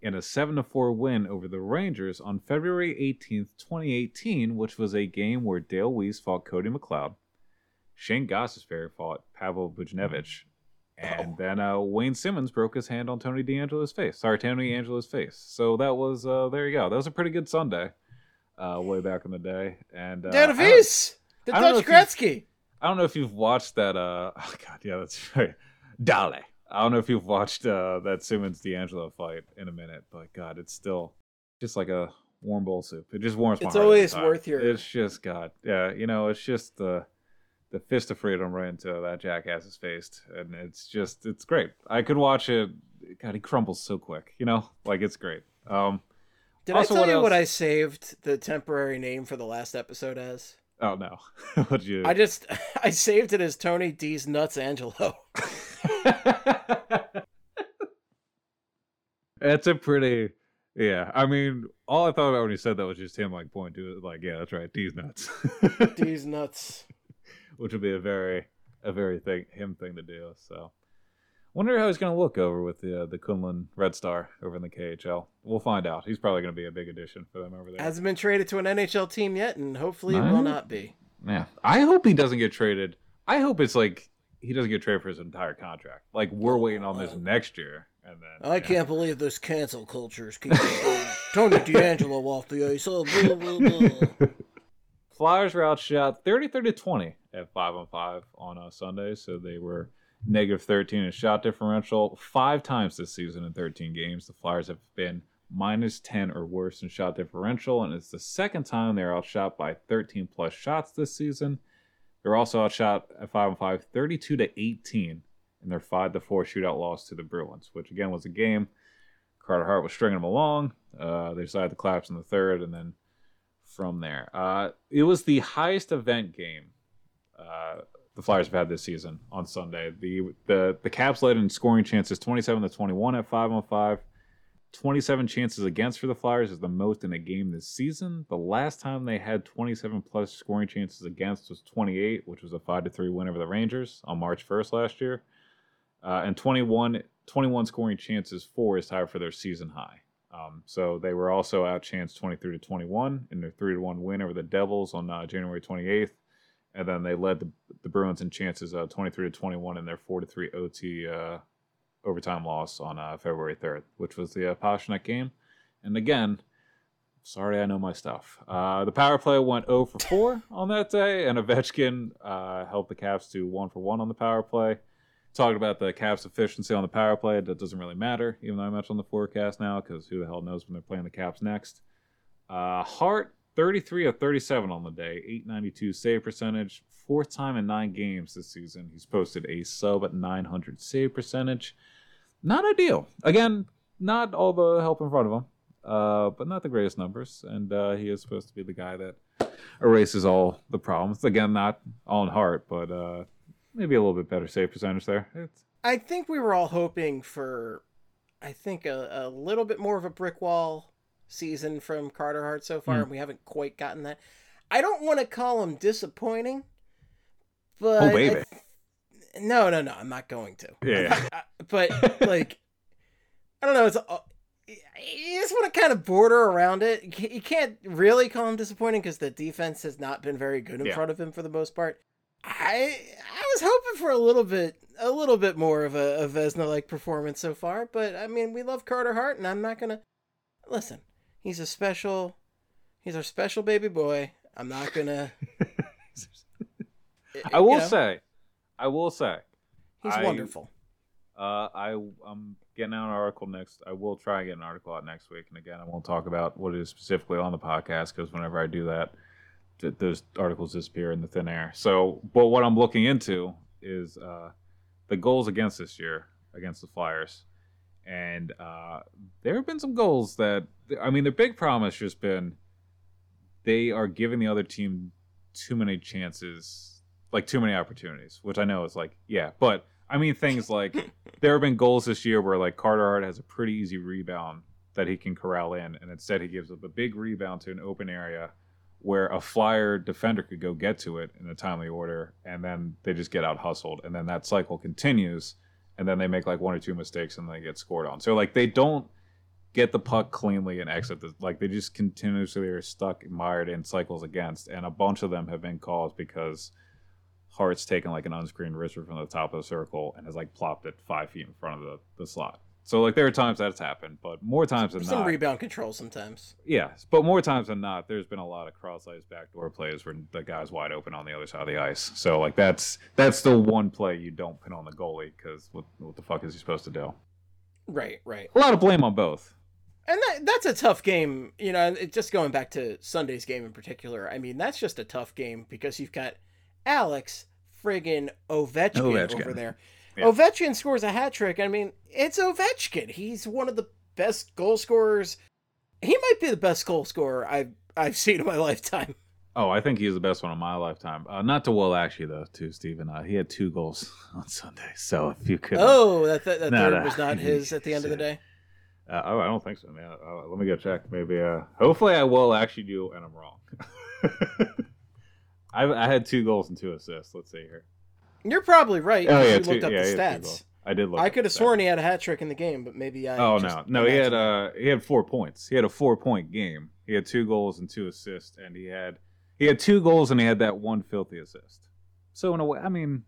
in a seven to four win over the Rangers on February eighteenth, twenty eighteen, which was a game where Dale Weise fought Cody McLeod. Shayne Gostisbehere fought Pavel Buchnevich. And Oh. then uh, Wayne Simmonds broke his hand on Tony DeAngelo's face. Sorry, Tony DeAngelo's face. So that was uh, there you go. That was a pretty good Sunday, uh, way back in the day. And uh, don't- the Dutch Gretzky. I don't know if you've watched that. Uh, [LAUGHS] oh God, yeah, that's right. Dale. I don't know if you've watched uh, that Simmonds DeAngelo fight in a minute, but God, it's still just like a warm bowl soup. It just warms my It's always worth your- It's just God, yeah. You know, it's just the the fist of freedom right into that jackass's face, and it's just it's great. I could watch it. God, he crumbles so quick. You know, like it's great. Um, Did Also, I tell what you what? I saved the temporary name for the last episode as? oh no, [LAUGHS] what'd you? I just [LAUGHS] I saved it as Tony D's Nuts Angelo. [LAUGHS] It's a pretty, yeah. I mean, all I thought about when you said that was just him like pointing to it, like, yeah, that's right, D's nuts, D's Nuts. Which would be a very, a very thing him thing to do. So, wonder how he's gonna look over with the uh, the Kunlun Red Star over in the KHL. We'll find out. He's probably gonna be a big addition for them over there. Hasn't been traded to an NHL team yet, and hopefully it will not be. yeah, I hope he doesn't get traded. I hope it's like he doesn't get traded for his entire contract. Like we're waiting on this next year, and then I yeah. can't believe this cancel culture is keeping [LAUGHS] Tony DeAngelo off the ice. Oh, blah, blah, blah. [LAUGHS] Flyers were outshot 30 to 20 at 5 on 5 on uh, Sunday, so they were negative 13 in shot differential. Five times this season in 13 games, the Flyers have been minus 10 or worse in shot differential, and it's the second time they're outshot by 13 plus shots this season. They're also outshot at 5 on 5 32 to 18 in their 5 to 4 shootout loss to the Bruins, which again was a game. Carter Hart was stringing them along. Uh, they decided to collapse in the third, and then from there. Uh, it was the highest event game uh, the Flyers have had this season on Sunday. The the the Caps led in scoring chances, twenty seven to twenty one at five on five. 27 chances against for the Flyers is the most in a game this season. The last time they had 27 plus scoring chances against was 28, which was a 5 to 3 win over the Rangers on March 1st last year. Uh, and 21, 21 scoring chances for is tied for their season high. Um, so they were also outchanced 23 to 21 in their 3 to 1 win over the Devils on uh, January 28th. And then they led the, the Bruins in chances uh, 23 to 21 in their 4 to 3 OT uh, overtime loss on uh, February 3rd, which was the uh, Pastrnak game. And again, sorry, I know my stuff. Uh, the power play went 0 for 4 [LAUGHS] on that day, and Ovechkin uh, helped the Caps to 1 for 1 on the power play. Talked about the Caps' efficiency on the power play. That doesn't really matter, even though I mentioned on the forecast now, because who the hell knows when they're playing the Caps next. Uh, Hart, 33 of 37 on the day, 892 save percentage. Fourth time in nine games this season, he's posted a sub at 900 save percentage. Not ideal. Again, not all the help in front of him, uh, but not the greatest numbers. And uh, he is supposed to be the guy that erases all the problems. Again, not all on Hart, but uh, maybe a little bit better save percentage there. It's, I think we were all hoping for, I think, a, a little bit more of a brick wall season from Carter Hart so far, Hmm. and we haven't quite gotten that. I don't want to call him disappointing, but Oh, baby. Th- no, no, no, I'm not going to. Yeah. [LAUGHS] I- but like, I don't know. It's uh, you just want to kind of border around it. You You can't really call him disappointing because the defense has not been very good in Yeah. front of him for the most part. I I was hoping for a little bit a little bit more of a, a Vezina like performance so far, but I mean we love Carter Hart, and I'm not gonna listen. He's a special. He's our special baby boy. I'm not gonna. [LAUGHS] I will you know, say, I will say, he's I- wonderful. Uh, I I'm getting out an article next. I will try and get an article out next week. And again, I won't talk about what it is specifically on the podcast because whenever I do that, th- those articles disappear in the thin air. So, but what I'm looking into is uh, the goals against this year against the Flyers, and uh, there have been some goals that I mean, their big problem has just been they are giving the other team too many chances, like too many opportunities, which I know is like, yeah, but I mean things like [LAUGHS] there have been goals this year where like Carter Hart has a pretty easy rebound that he can corral in, and instead he gives up a big rebound to an open area where a flyer defender could go get to it in a timely order, and then they just get out hustled, and then that cycle continues, and then they make like one or two mistakes and they get scored on. So like they don't get the puck cleanly and exit the like they just continuously are stuck mired in cycles against, and a bunch of them have been caused because Hart's taken like an unscreened wristler from the top of the circle and has like plopped it five feet in front of the, the slot. So like there are times that's happened, but more times than not. Some not, rebound control sometimes. yeah, but more times than not, there's been a lot of cross-ice backdoor plays where the guy's wide open on the other side of the ice. So like that's that's the one play you don't pin on the goalie because what what the fuck is he supposed to do? Right, right. A lot of blame on both. And that, that's a tough game, you know. It, just going back to Sunday's game in particular. I mean, that's just a tough game because you've got Alex friggin' Ovechkin, Ovechkin. over there. Yeah. Ovechkin scores a hat trick. I mean, it's Ovechkin. He's one of the best goal scorers. He might be the best goal scorer I've I've [LAUGHS] seen in my lifetime. Oh, I think he's the best one in my lifetime. Uh, not to Will actually though, too, Stephen. Uh, he had two goals [LAUGHS] on Sunday. So if you could, Oh, that that, that No, third no. was not [LAUGHS] his at the end of the day. Uh, oh, I don't think so, man. Uh, let me go check. Maybe. Uh, hopefully, I will actually do, and I'm wrong. I, I had two goals and two assists. Let's see here. You're probably right. Oh yeah, you two, looked up yeah, the he had two stats. I did look. I could have sworn he had a hat trick in the game, but maybe I. Oh no, no, he had uh he had four points. He had a four point game. He had two goals and two assists, and he had he had two goals and he had that one filthy assist. So in a way, I mean,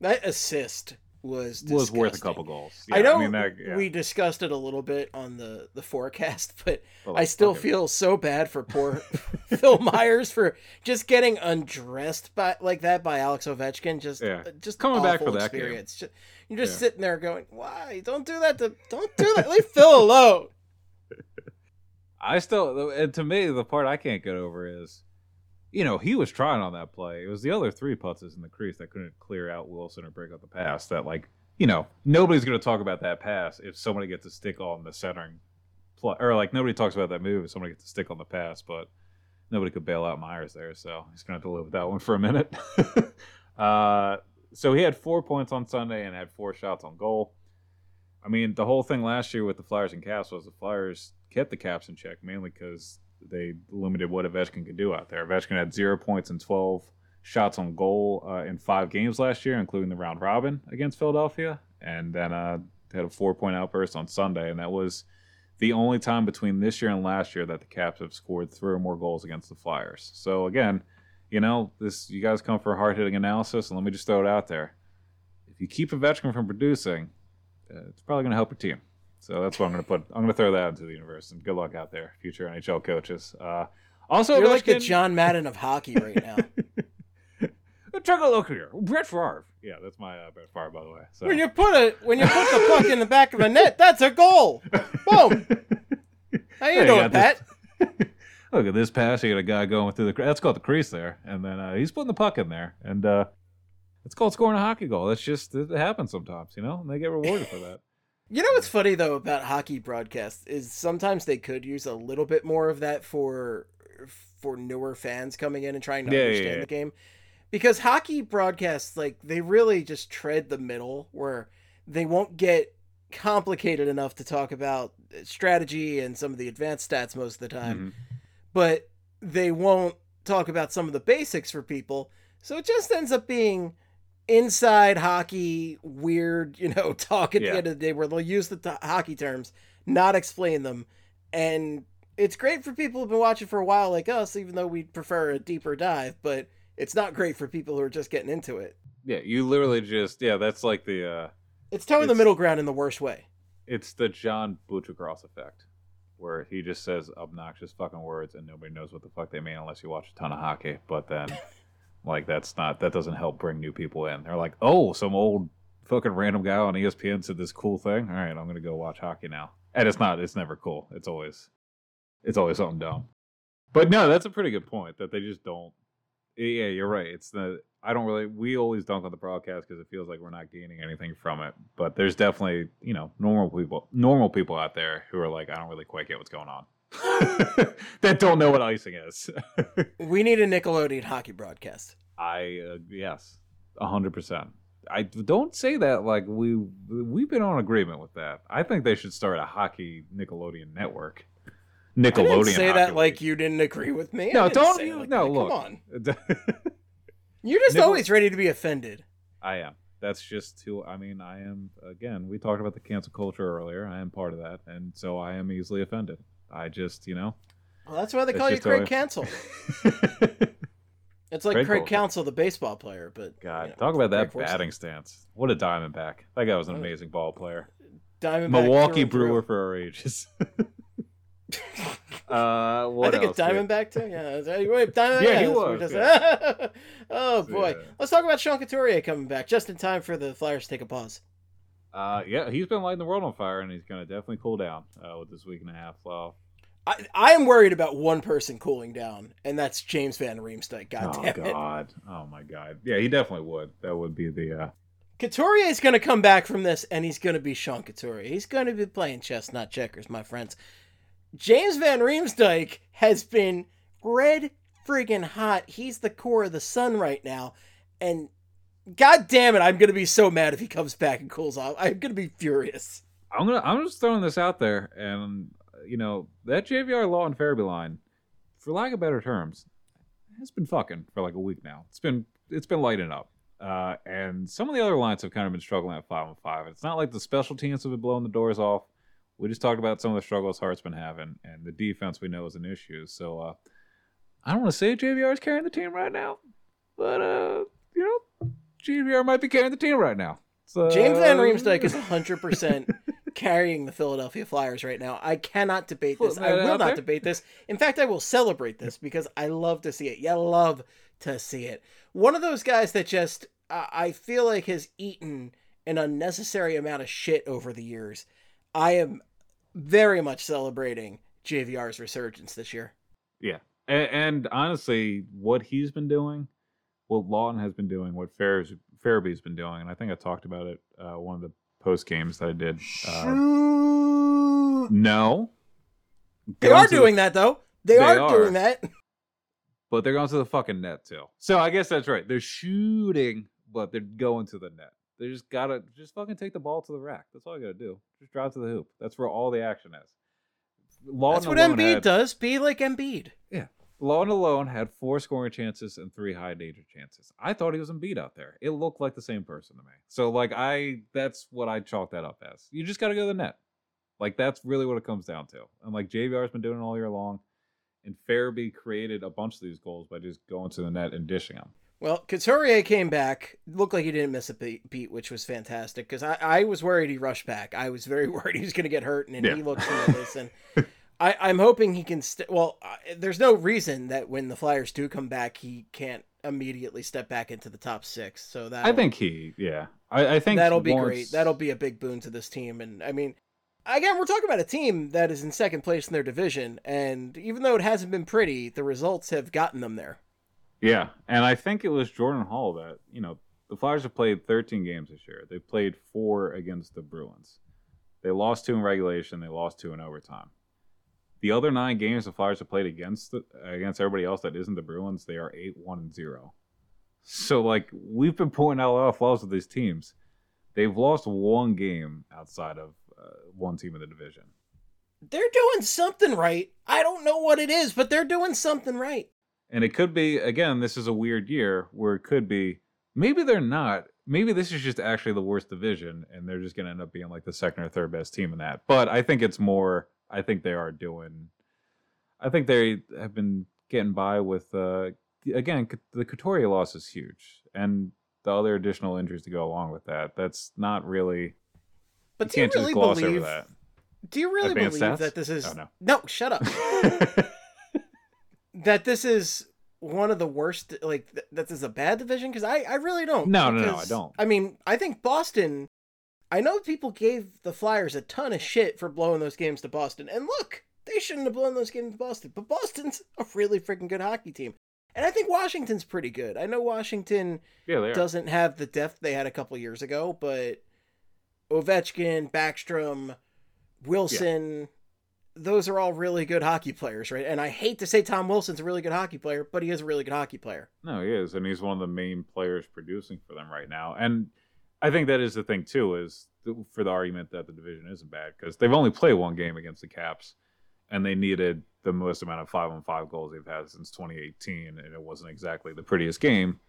that assist was was worth a couple goals. I Yeah, know mean, that, yeah. we discussed it a little bit on the the forecast, [LAUGHS] but But, I still it. feel so bad for poor [LAUGHS] Phil Myers for just getting undressed by like that by Alex Ovechkin. Just Yeah. Uh, just Coming back for that experience. You're just Yeah. sitting there going, "Why? Don't do that to don't do that. Leave Phil alone." [LAUGHS] I still, and to me, the part I can't get over is, you know, he was trying on that play. It was the other three putzes in the crease that couldn't clear out Wilson or break up the pass. That like, you know, nobody's going to talk about that pass if somebody gets a stick on the centering play, or like nobody talks about that move if somebody gets a stick on the pass, but nobody could bail out Myers there, so he's going to have to live with that one for a minute. [LAUGHS] uh, so he had four points on Sunday and had four shots on goal. I mean, the whole thing last year with the Flyers and Caps was the Flyers kept the Caps in check mainly because they limited what Ovechkin could do out there. Ovechkin had zero points and 12 shots on goal uh, in five games last year, including the round robin against Philadelphia, and then uh, had a four point outburst on Sunday, and that was the only time between this year and last year that the Caps have scored three or more goals against the Flyers. So again, you know, this you guys come for a hard hitting analysis, and let me just throw it out there: if you keep Ovechkin from producing, uh, it's probably going to help your team. So that's what I'm going to put. I'm going to throw that into the universe, and good luck out there, future NHL coaches. Uh, also, You're like the John Madden of hockey right now. [LAUGHS] Take a look here, Brett Favre. Yeah, that's my uh, Brett Favre, by the way. So. when you put a when you put the puck in the back of a net, that's a goal. Boom. [LAUGHS] How you Hey, doing, got this- [LAUGHS] Look at this pass. You got a guy going through the. That's called the crease there, and then uh, he's putting the puck in there, and uh, it's called scoring a hockey goal. That's just it happens sometimes, you know, and they get rewarded for that. You know what's funny though about hockey broadcasts is sometimes they could use a little bit more of that for for newer fans coming in and trying to Yeah, yeah, understand yeah. the game. Because hockey broadcasts like they really just tread the middle where they won't get complicated enough to talk about strategy and some of the advanced stats most of the time, Mhm. but they won't talk about some of the basics for people. So it just ends up being inside hockey weird, you know, [LAUGHS] talk at Yeah. the end of the day where they'll use the t- hockey terms, not explain them. And it's great for people who've been watching for a while like us, even though we prefer a deeper dive, but it's not great for people who are just getting into it. Yeah, you literally just yeah. That's like the uh, It's towing the middle ground in the worst way. it's the John Buccigross effect, where he just says obnoxious fucking words and nobody knows what the fuck they mean unless you watch a ton of hockey. But then, [LAUGHS] like that's not that doesn't help bring new people in. They're like, oh, some old fucking random guy on ESPN said this cool thing. All right, I'm gonna go watch hockey now. And it's not. It's never cool. It's always, it's always something dumb. But no, that's a pretty good point that they just don't. Yeah, you're right. It's the I don't really. We always dunk on the broadcast because it feels like we're not gaining anything from it. But there's definitely you know normal people, normal people out there who are like, I don't really quite get what's going on. [LAUGHS] that don't know what icing is. [LAUGHS] We need a Nickelodeon hockey broadcast. I uh, yes, a hundred percent. I don't say that like we we've been on agreement with that. I think they should start a hockey Nickelodeon network. Nickelodeon. I didn't say that like you didn't agree with me. No, don't you? like no, that. look. Come on. [LAUGHS] You're just Nickel- always ready to be offended. I am. That's just who I mean. I am. Again, we talked about the cancel culture earlier. I am part of that, and so I am easily offended. I just, you know. Well, that's why they That's call you Craig I- Cancel. [LAUGHS] It's like Craig Craig. Counsell, the baseball player, but God, you know, talk about that Craig Forsyth. batting stance. What a diamondback. That guy was an amazing ball player. Diamondback Milwaukee. Brewer for our ages. [LAUGHS] uh, I think else? it's Diamondback too. Yeah, is that- wait, [LAUGHS] Diamondback. Yeah, he was, just- oh boy, Yeah. let's talk about Sean Couturier coming back just in time for the Flyers to take a pause. Uh, yeah, he's been lighting the world on fire, and he's going to definitely cool down uh, with this week and a half off. I, I am worried about one person cooling down, and that's James Van Riemsdyk. God oh damn it. God! Oh my God! Yeah, he definitely would. That would be the. Uh, Couturier is going to come back from this, and he's going to be Sean Couturier. He's going to be playing chess, not checkers, my friends. James Van Riemsdyk has been red friggin' hot. He's the core of the sun right now, and god damn it, I'm going to be so mad if he comes back and cools off. I'm going to be furious. I'm gonna. I'm just throwing this out there, and you know that JVR Law and Farabee line, for lack of better terms, has been fucking for like a week now. It's been it's been lighting up. Uh, and some of the other lines have kind of been struggling at five on five. It's not like the special teams have been blowing the doors off. We just talked about some of the struggles Hart's been having, and the defense we know is an issue. So uh, I don't want to say JVR is carrying the team right now, but uh, you know, JVR might be carrying the team right now. So, James Van Riemsdyk is 100% carrying the Philadelphia Flyers right now. I cannot debate this. I will not there. debate this. In fact, I will celebrate this because I love to see it. You love to see it. One of those guys that just, uh, I feel like has eaten an unnecessary amount of shit over the years. I am very much celebrating JVR's resurgence this year. Yeah, and, and honestly, what he's been doing, what Laughton has been doing, what Farabee Farabee's been doing, and I think I talked about it uh, one of the post games that I did. Uh, no, they Get are onto the- doing that, though. They, They are, are. doing that. [LAUGHS] but they're going to the fucking net too. So I guess that's right. They're shooting, but they're going to the net. They just gotta just fucking take the ball to the rack. That's all you gotta do. Just drive to the hoop. That's where all the action is. Laughton That's what Embiid had- does. Be like Embiid. Laughton alone had four scoring chances and three high danger chances. I thought he was Embiid out there. It looked like the same person to me. So like I, that's what I chalk that up as. You just got to go to the net. Like that's really what it comes down to. And like JVR's been doing it all year long, and Farabee created a bunch of these goals by just going to the net and dishing them. Well, Couturier came back. Looked like he didn't miss a beat, beat which was fantastic because I, I was worried he rushed back. I was very [LAUGHS] worried he was going to get hurt, and Yeah. he looked [LAUGHS] tremendous. And I, I'm hoping he can. St- well, uh, there's no reason that when the Flyers do come back, he can't immediately step back into the top six. So that I think he, yeah, I, I think that'll be once- great. That'll be a big boon to this team. And I mean, again, we're talking about a team that is in second place in their division, and even though it hasn't been pretty, the results have gotten them there. Yeah, and I think it was Jordan Hall that you know the Flyers have played 13 games this year. They played four against the Bruins. They lost two in regulation. They lost two in overtime. The other nine games the Flyers have played against against everybody else that isn't the Bruins, they are eight one and zero. So like we've been pointing out a lot of flaws with these teams. They've lost one game outside of uh, one team in the division. They're doing something right. I don't know what it is, but they're doing something right. And it could be again, this is a weird year where it could be maybe they're not. Maybe this is just actually the worst division and they're just gonna end up being like the second or third best team in that. But I think it's more I think they are doing I think they have been getting by with uh again the Couturier loss is huge. And the other additional injuries to go along with that. That's not really But you do you really believe? Do you really Advanced believe stats? that this is Oh, no. shut up. [LAUGHS] that this is one of the worst. Like th- that is a bad division because I I really don't. No, no, no, I don't. I mean, I think Boston. I know people gave the Flyers a ton of shit for blowing those games to Boston, and look, they shouldn't have blown those games to Boston. But Boston's [LAUGHS] a really freaking good hockey team, and I think Washington's pretty good. I know Washington Yeah, doesn't have the depth they had a couple years ago, but Ovechkin, Backstrom, Wilson, those are all really good hockey players, right? And I hate to say Tom Wilson's a really good hockey player, but he is a really good hockey player. No, he is, and he's one of the main players producing for them right now. And I think that is the thing too, is for the argument that the division isn't bad because they've only played one game against the Caps, and they needed the most amount of five on five goals they've had since 2018, and it wasn't exactly the prettiest game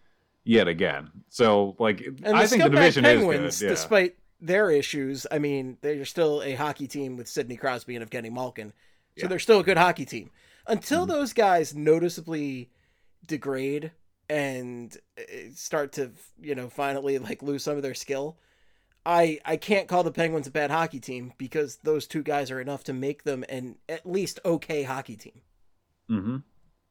yet again. So, like, And I think the division Penguins, is good. Yeah. despite their issues, I mean, they're still a hockey team with Sidney Crosby and Evgeny Malkin. So Yeah. they're still a good hockey team. Until Mhm. those guys noticeably degrade and uh, start to, you know, finally like lose some of their skill, I I can't call the Penguins a bad hockey team because those two guys are enough to make them an at least okay hockey team. mm-hmm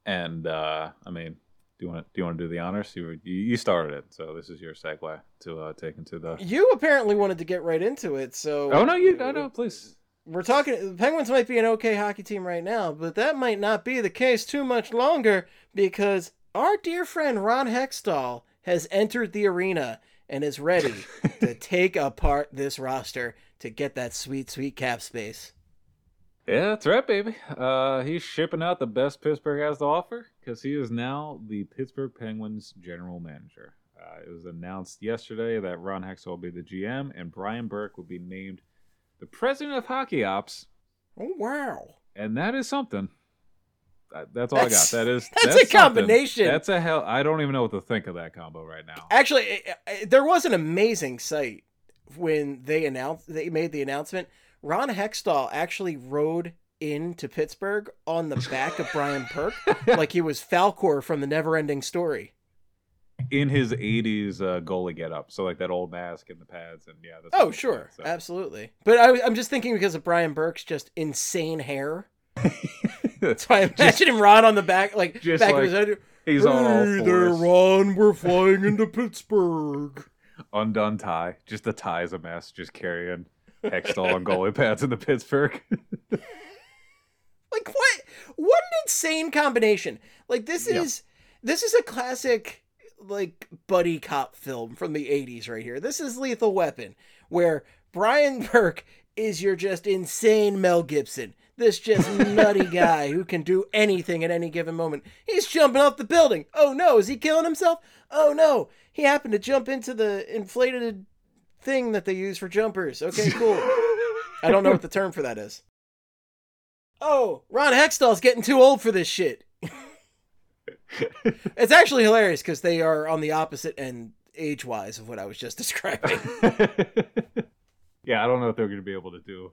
And uh, I mean, do you want to do you want to do the honors? You, you you started it, so this is your segue to uh, take into the. You apparently wanted to get right into it, so Oh no, you no no please. we're talking the penguins might be an okay hockey team right now but that might not be the case too much longer because our dear friend ron hextall has entered the arena and is ready [LAUGHS] to take apart this roster to get that sweet sweet cap space Yeah, that's right, baby. Uh, he's shipping out the best Pittsburgh has to offer because he is now the Pittsburgh Penguins general manager. Uh, it was announced yesterday that Ron Hextall will be the GM and Brian Burke will be named the president of hockey ops, oh wow and that is something. That- That's all I got. That's- That is that's a combination. That's a hell. I don't even know what to think of that combo right now. actually eh, eh, there was an amazing sight when they announced they made the announcement ron hextall actually rode into pittsburgh on the back of brian burke [LAUGHS] like he was falkor from the never ending story In his '80s uh, goalie getup, so like that old mask and the pads, and yeah. That's Oh, sure. so- Absolutely. But I, I'm just thinking because of Brian Burke's just insane hair. [LAUGHS] [LAUGHS] So I imagine him Ron on the back, like Just back like of his head. He's on all "Hey there, fours. Ron. We're flying into Pittsburgh. [LAUGHS] undone tie. Just the tie is a mess. Just carrying Hextall and goalie [LAUGHS] pads into Pittsburgh. Like what? What an insane combination! Like this Yeah. is this is a classic like buddy cop film from the 80s right here. This is Lethal Weapon where Brian Burke is your just insane Mel Gibson. This just nutty guy who can do anything at any given moment. He's jumping off the building. Oh no, is he killing himself? Oh no, he happened to jump into the inflated thing that they use for jumpers. Okay, cool. I don't know what the term for that is. Oh, Ron Hextall's getting too old for this shit. [LAUGHS] It's actually hilarious because they are on the opposite end age wise of what I was just [LAUGHS] describing. [LAUGHS] yeah, I don't know if they're going to be able to do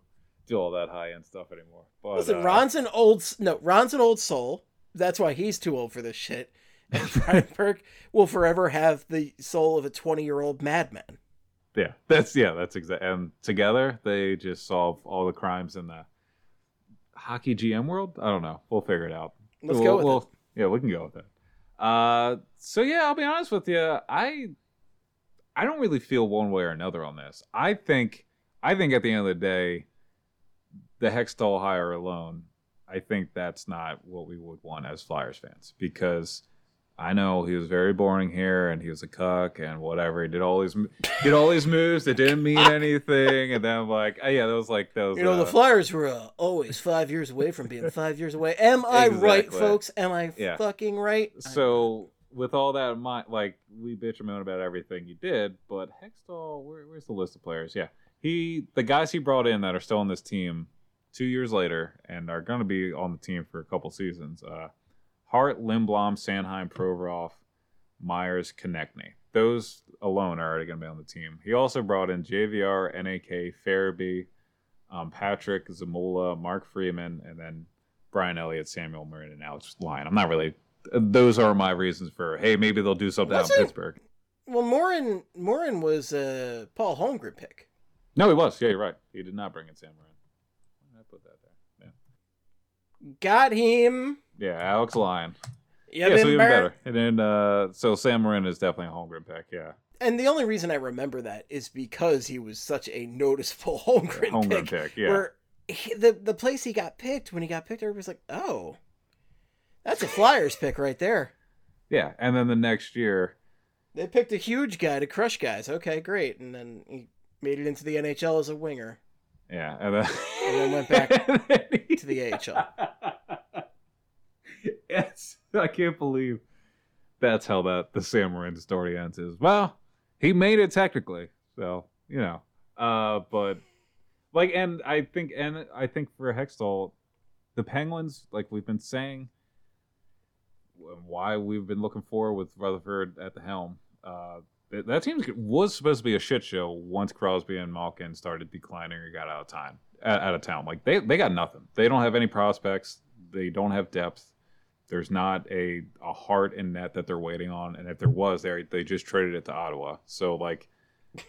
do all that high end stuff anymore. But, Listen, uh, Ron's an old no, Ron's an old soul. That's why he's too old for this shit. [LAUGHS] And Brian Burke will forever have the soul of a twenty year old madman. Yeah, that's yeah, that's exact. And together, they just solve all the crimes in the hockey GM world. I don't know. We'll figure it out. Let's We'll- go with we'll- it. Yeah, we can go with it. Uh, so yeah, I'll be honest with you. I I don't really feel one way or another on this. I think I think at the end of the day, the Hextall hire alone, I think that's not what we would want as Flyers fans because I know he was very boring here and he was a cuck and whatever. He did all these [LAUGHS] did all these moves that didn't mean anything, and then I'm like, oh yeah, that was like those. You know, the uh, Flyers were uh, always five years away from being [LAUGHS] five years away. Am I right, folks? Am I Yeah. fucking right? So with all that in mind, like we bitch and moan about everything you did, but Hextall, where, where's the list of players? Yeah, he, the guys he brought in that are still on this team two years later and are going to be on the team for a couple seasons. Uh, Hart, Lindblom, Sanheim, Provorov, Myers, Konechny. Those alone are already going to be on the team. He also brought in JVR, NAK, Farabee, um, Patrick, Zamula, Mark Friedman, and then Brian Elliott, Samuel Morin, and Alex Lyon. I'm not really. Those are my reasons for hey, maybe they'll do something out in Pittsburgh. well, Morin Morin was a Paul Holmgren pick. No, he was. Yeah, you're right. He did not bring in Sam Morin. Why did I put that there? Yeah, Got him. yeah, Alex Lyon. Yeah, yeah, so even better. And then, uh, so Sam Morin is definitely a Holmgren pick. Yeah, And the only reason I remember that is because he was such a noticeable [LAUGHS] Holmgren, Holmgren pick. pick. Yeah, Where he, the the place he got picked when he got picked, everybody's like, "Oh, that's a Flyers pick right there." yeah. And then the next year, They picked a huge guy to crush guys. Okay, great. And then he made it into the NHL as a winger yeah, and then, And then went [LAUGHS] back and then he- to the AHL. [LAUGHS] yes, I can't believe that's how that the Sam Morin story ends. Is well, he made it technically, so you know. Uh, but like, and I think, and I think for Hextall, the Penguins, like we've been saying, why we've been looking for with Rutherford at the helm. Uh, that team was supposed to be a shit show once Crosby and Malkin started declining or got out of time out of town. Like they they got nothing. They don't have any prospects. They don't have depth. There's not a a heart in net that they're waiting on, and if there was, they they just traded it to Ottawa. So like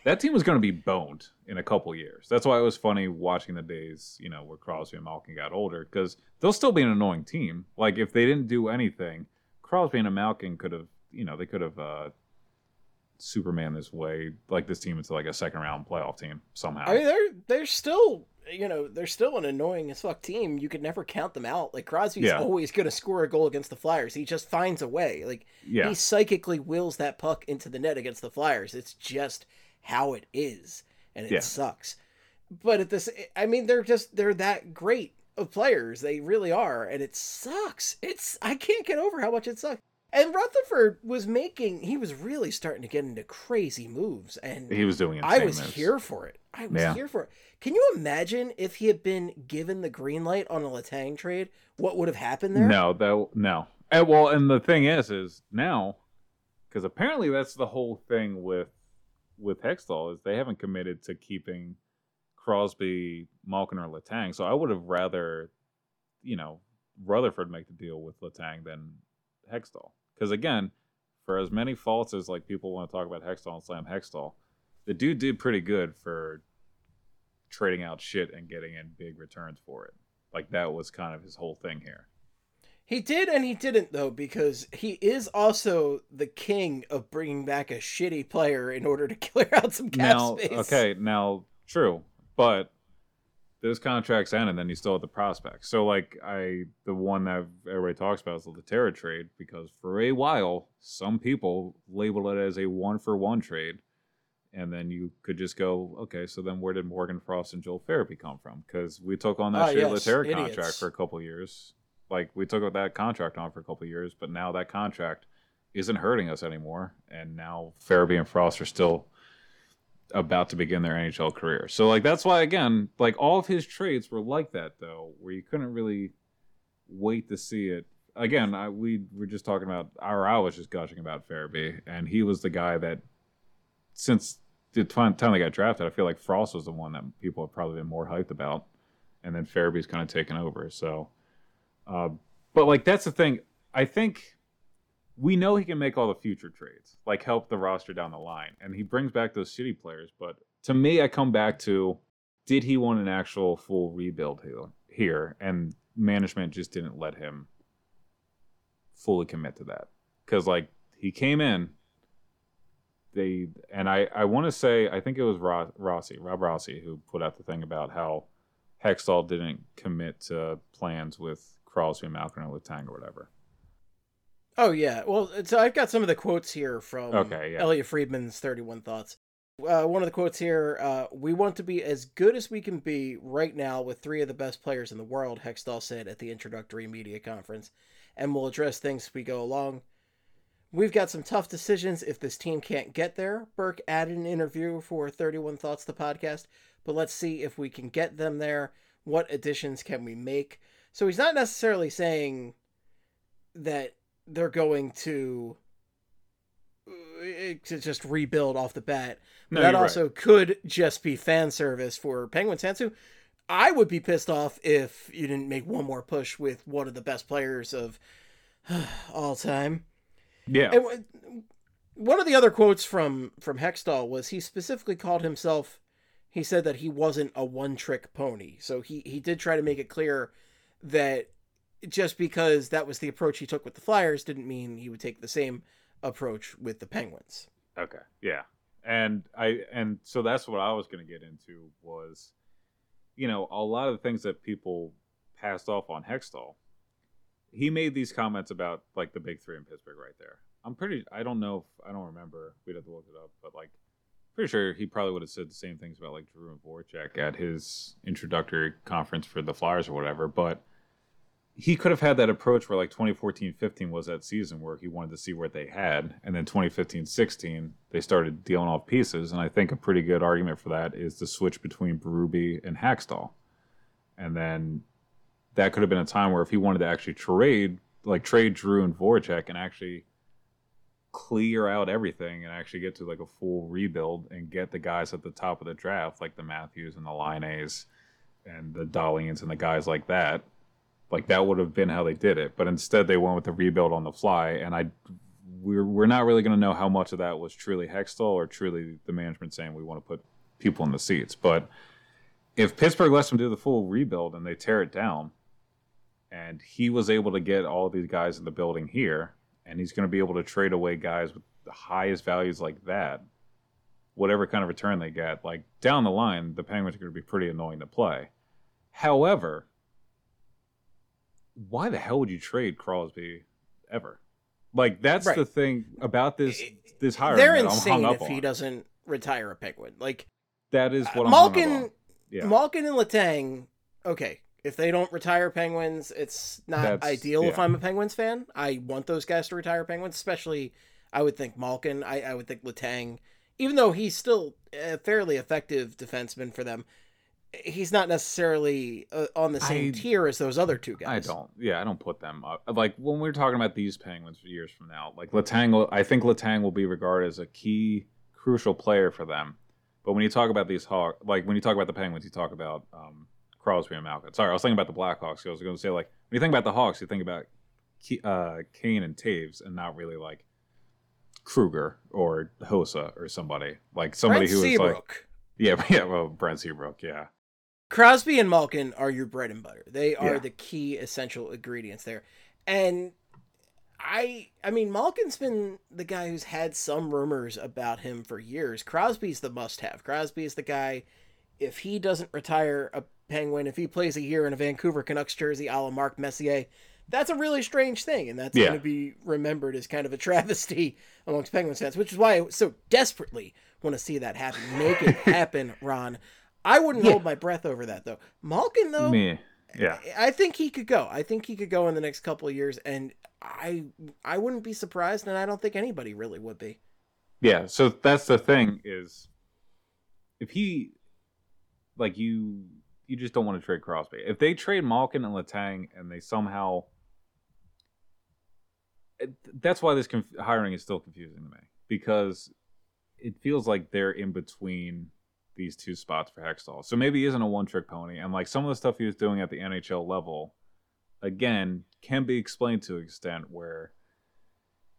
that team was going to be boned in a couple years. That's why it was funny watching the days, you know, where Crosby and Malkin got older, because they'll still be an annoying team. Like if they didn't do anything, Crosby and Malkin could have, you know, they could have uh, Superman this way, like this team into like a second round playoff team somehow. I mean, they're they're still you know they're still an annoying as fuck team. You could never count them out. Like Crosby's Yeah. always going to score a goal against the Flyers. He just finds a way. Like yeah, he psychically wills that puck into the net against the Flyers. It's just how it is, and it Yeah. sucks. But at this, I mean, they're just they're that great of players. They really are, and it sucks. It's I can't get over how much it sucks. And Rutherford was making he was really starting to get into crazy moves, and he was doing. I was moves. here for it. I was Yeah. here for it. Can you imagine if he had been given the green light on a Letang trade? What would have happened there? No, that no. And, well, and the thing is, is now because apparently that's the whole thing with with Hextall is they haven't committed to keeping Crosby, Malkin, or Letang. So I would have rather, you know, Rutherford make the deal with Letang than Hextall. Because again, for as many faults as like people want to talk about Hextall and slam Hextall, the dude did pretty good for trading out shit and getting in big returns for it. Like that was kind of his whole thing here. He did and he didn't though because he is also the king of bringing back a shitty player in order to [LAUGHS] clear out some cap now, space. okay, now true, but those contracts end, and then you still have the prospects. So, like, I the one that everybody talks about is the Lehtera trade because for a while, some people label it as a one for one trade, and then you could just go, okay, so then where did Morgan Frost and Joel Farabee come from? Because we took on that Ah, yes, idiots. contract for a couple of years. Like we took that contract on for a couple of years, but now that contract isn't hurting us anymore, and now Farabee and Frost are still about to begin their NHL career. So like that's why again, like all of his trades were like that though, where you couldn't really wait to see it. Again, I, we were just talking about, or I was just gushing about Farabee, and he was the guy that since the time time they got drafted, I feel like Frost was the one that people have probably been more hyped about, and then Farabee's kind of taken over. So, uh, but like that's the thing. I think we know he can make all the future trades, like help the roster down the line, and he brings back those city players. But to me, I come back to, did he want an actual full rebuild here? Here, and management just didn't let him fully commit to that because, like, he came in. They and I, I want to say I think it was Rossi, Rob Rossi, who put out the thing about how Hextall didn't commit to plans with Crosby, Malkin, or Letang or whatever. Oh yeah. Well, so I've got some of the quotes here from Okay, yeah. Elliotte Friedman's 31 Thoughts. Uh, one of the quotes here, uh, we want to be as good as we can be right now with three of the best players in the world, Hextall said at the introductory media conference, and we'll address things as we go along. We've got some tough decisions if this team can't get there. Burke added an interview for 31 Thoughts, the podcast, but let's see if we can get them there. What additions can we make? So he's not necessarily saying that they're going to uh, to just rebuild off the bat. But No, that you're right. also could just be fan service for Penguin who I would be pissed off if you didn't make one more push with one of the best players of [SIGHS] all time. Yeah, And one of the other quotes from from Hextall was he specifically called himself. He said that he wasn't a one trick pony, so he he did try to make it clear that just because that was the approach he took with the Flyers didn't mean he would take the same approach with the Penguins. Okay. Yeah. And I and so that's what I was going to get into was you know, a lot of the things that people passed off on Hextall. He made these comments about like the big 3 in Pittsburgh right there. I'm pretty I don't know if I don't remember. We'd have to look it up, but like pretty sure he probably would have said the same things about like Giroux and Voracek at his introductory conference for the Flyers or whatever, but he could have had that approach where like 2014-15 was that season where he wanted to see what they had and then 2015-16 they started dealing off pieces and i think a pretty good argument for that is the switch between Berube and Hakstol. and then that could have been a time where if he wanted to actually trade like trade giroux and Voracek and actually clear out everything and actually get to like a full rebuild and get the guys at the top of the draft like the matthews and the line a's and the Dahlins and the guys like that like that would have been how they did it, but instead they went with the rebuild on the fly, and I we're we're not really going to know how much of that was truly Hextall or truly the management saying we want to put people in the seats. But if Pittsburgh lets them do the full rebuild and they tear it down, and he was able to get all of these guys in the building here, and he's going to be able to trade away guys with the highest values like that, whatever kind of return they get, like down the line, the Penguins are going to be pretty annoying to play. However, why the hell would you trade Crosby ever? Like that's Right. the thing about this this hiring. They're insane if up he doesn't retire a Penguin. Like That is what uh, up Malkin, on. Yeah. Malkin and Letang. Okay, if they don't retire Penguins, it's not That's- ideal. If. I'm a Penguins fan, I want those guys to retire Penguins. Especially, I would think Malkin. I, I would think Letang, even though he's still a fairly effective defenseman for them. He's not necessarily uh, on the same I- tier as those other two guys. I don't. Yeah, I don't put them up. Like when we're talking about these Penguins for years from now, like Letang, I think Letang will be regarded as a key, crucial player for them. But when you talk about these Hawks, like when you talk about the Penguins, you talk about um, Crosby and Malkin. Sorry, I was thinking about the Blackhawks. I was going to say like when you think about the Hawks, you think about uh, Kane and Toews, and not really like Kruger or Hossa or somebody like somebody Brent who is like yeah, [LAUGHS] yeah, well Brent Seabrook, yeah. Crosby and Malkin are your bread and butter. They are Yeah. the key essential ingredients there. And I I mean Malkin's been the guy who's had some rumors about him for years. Crosby's the must have. Crosby is the guy if he doesn't retire a Penguin, if he plays a year in a Vancouver Canucks jersey a la Mark Messier, that's a really strange thing, and that's Yeah. going to be remembered as kind of a [LAUGHS] travesty amongst Penguins fans, which is why I so desperately want to see that happen. Make it [LAUGHS] happen, Ron. I wouldn't hold my breath over that though. Malkin though, Me, yeah. I think he could go. I think he could go in the next couple of years, and I I wouldn't be surprised, and I don't think anybody really would be. Yeah, so that's the thing is if he like you you just don't want to trade Crosby. If they trade Malkin and Letang and they somehow that's why this conf- hiring is still confusing to me because it feels like they're in between these two spots for Hextall. So maybe he isn't a one trick pony and like some of the stuff he was doing at the NHL level again can be explained to an extent where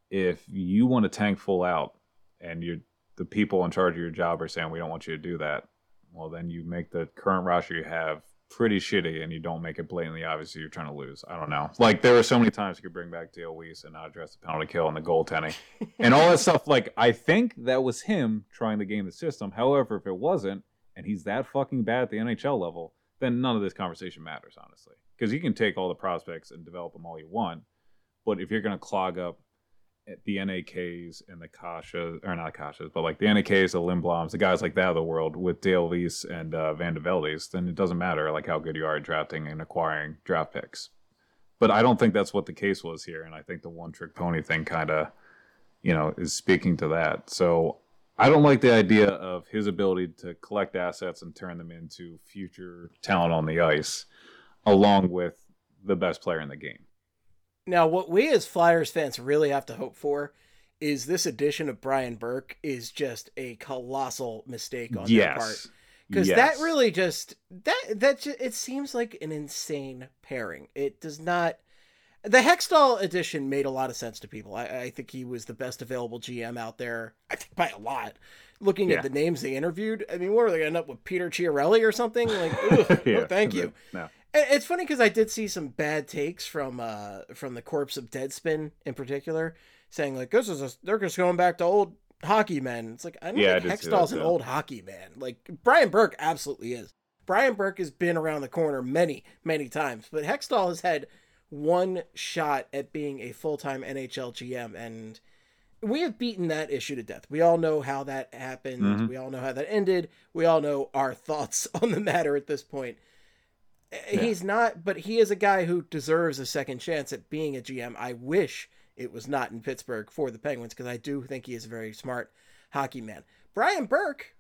if you want to tank full out and you're the people in charge of your job are saying we don't want you to do that, well then you make the current roster you have pretty shitty and you don't make it blatantly obvious you're trying to lose. I don't know. Like there were so many times you could bring back Dale Weise and not address the penalty kill and the goaltending and all that stuff. Like I think that was him trying to game the system. However, if it wasn't and he's that fucking bad at the NHL level, then none of this conversation matters honestly. Because you can take all the prospects and develop them all you want, but if you're going to clog up the NAKs and the Kasha, or not Kashas, but like the NAKs, the Lindbloms, the guys like that of the world with Dale Weise and uh, Van then it doesn't matter like how good you are at drafting and acquiring draft picks. But I don't think that's what the case was here, and I think the one trick pony thing kind of, you know, is speaking to that. So I don't like the idea of his ability to collect assets and turn them into future talent on the ice, along with the best player in the game. Now, what we as Flyers fans really have to hope for is this addition of Brian Burke is just a colossal mistake on their part. because Yes. that really just that that ju- it seems like an insane pairing. It does not. The Hextall edition made a lot of sense to people. I, I think he was the best available GM out there. I think by a lot. Looking Yeah. at the names they interviewed, I mean, what are they going to end up with Peter Chiarelli or something? Like, [LAUGHS] ugh, no, thank you. No. It's funny because I did see some bad takes from uh from the corpse of Deadspin in particular, saying like this is a, they're just going back to old hockey men. It's like I don't Yeah, think Hextall's an old hockey man. Like Brian Burke absolutely is. Brian Burke has been around the corner many many times, but Hextall has had one shot at being a full time NHL GM, and we have beaten that issue to death. We all know how that happened. Mhm. We all know how that ended. We all know our [LAUGHS] thoughts on the matter at this point. He's not, but he is a guy who deserves a second chance at being a GM. I wish it was not in Pittsburgh for the Penguins because I do think he is a very smart hockey man. Brian Burke,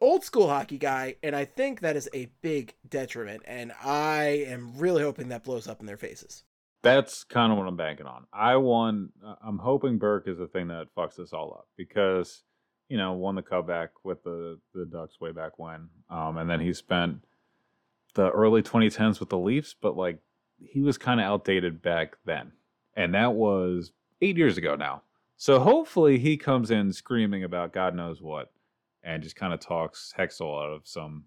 old school hockey guy, and I think that is a big detriment. And I am really hoping that blows up in their faces. That's kind of what I'm banking on. I uh, I'm hoping Burke is the thing that fucks this all up because you know won the cup back with the the Ducks way back when, um, and then he spent the early 2010s with the Leafs, but like he was kind of outdated back then, and that was eight years ago now. So hopefully he comes in screaming about God knows what, and just kind of talks Hextall out of some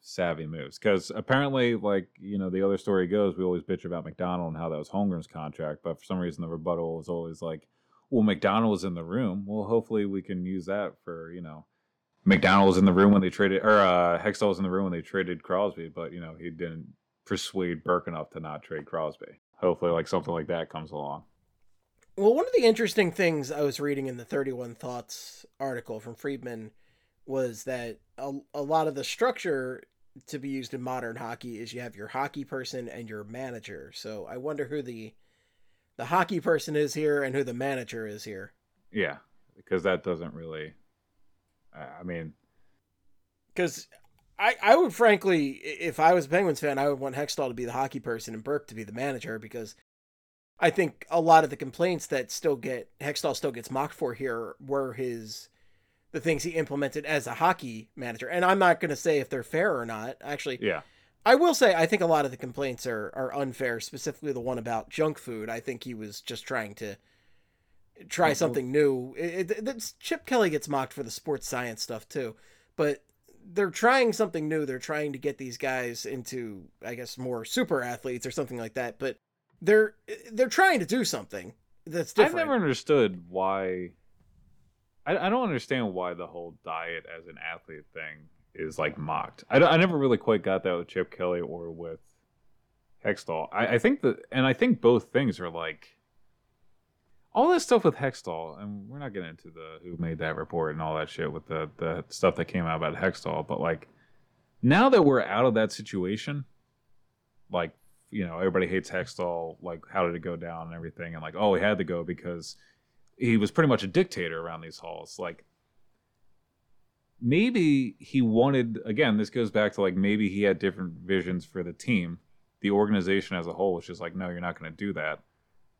savvy moves. Because apparently, like you know, the other story goes, we always bitch about MacDonald and how that was Holmgren's contract, but for some reason the rebuttal was always like, "Well, MacDonald was in the room. Well, hopefully we can use that for you know." MacDonald was in the room when they traded, or uh, Hextall was in the room when they traded Crosby, but you know he didn't persuade Burke enough to not trade Crosby. Hopefully, like something like that comes along. Well, one of the interesting things I was reading in the 31 Thoughts article from Friedman was that a, a lot of the structure to be used in modern hockey is you have your hockey person and your manager. So I wonder who the the hockey person is here and who the manager is here. Yeah, because that doesn't really. I mean, Because I, I would frankly, if I was a Penguins fan, I would want Hextall to be the hockey person and Burke to be the manager because I think a lot of the complaints that still get Hextall still gets mocked for here were his the things he implemented as a hockey manager. And I'm not going to say if they're fair or not. Actually, yeah, I will say I think a lot of the complaints are are unfair, specifically the one about junk food. I think he was just trying to try Well- something new. It, it, Chip Kelly gets mocked for the sports science stuff too, but they're trying something new. They're trying to get these guys into, I guess, more super athletes or something like that. But they're they're trying to do something that's different. I've never understood why. I, I don't understand why the whole diet as an athlete thing is like mocked. I, I never really quite got that with Chip Kelly or with Hextall. I, I think that, and I think both things are like all this stuff with Hextall, and we're not getting into the who made that report and all that shit with the the stuff that came out about Hextall, but like now that we're out of that situation, like you know everybody hates Hextall, like how did it go down and everything, and like oh he had to go because he was pretty much a dictator around these halls, like. Maybe he wanted again. This goes back to like maybe he had different visions for the team, the organization as a whole was just like, no, you're not going to do that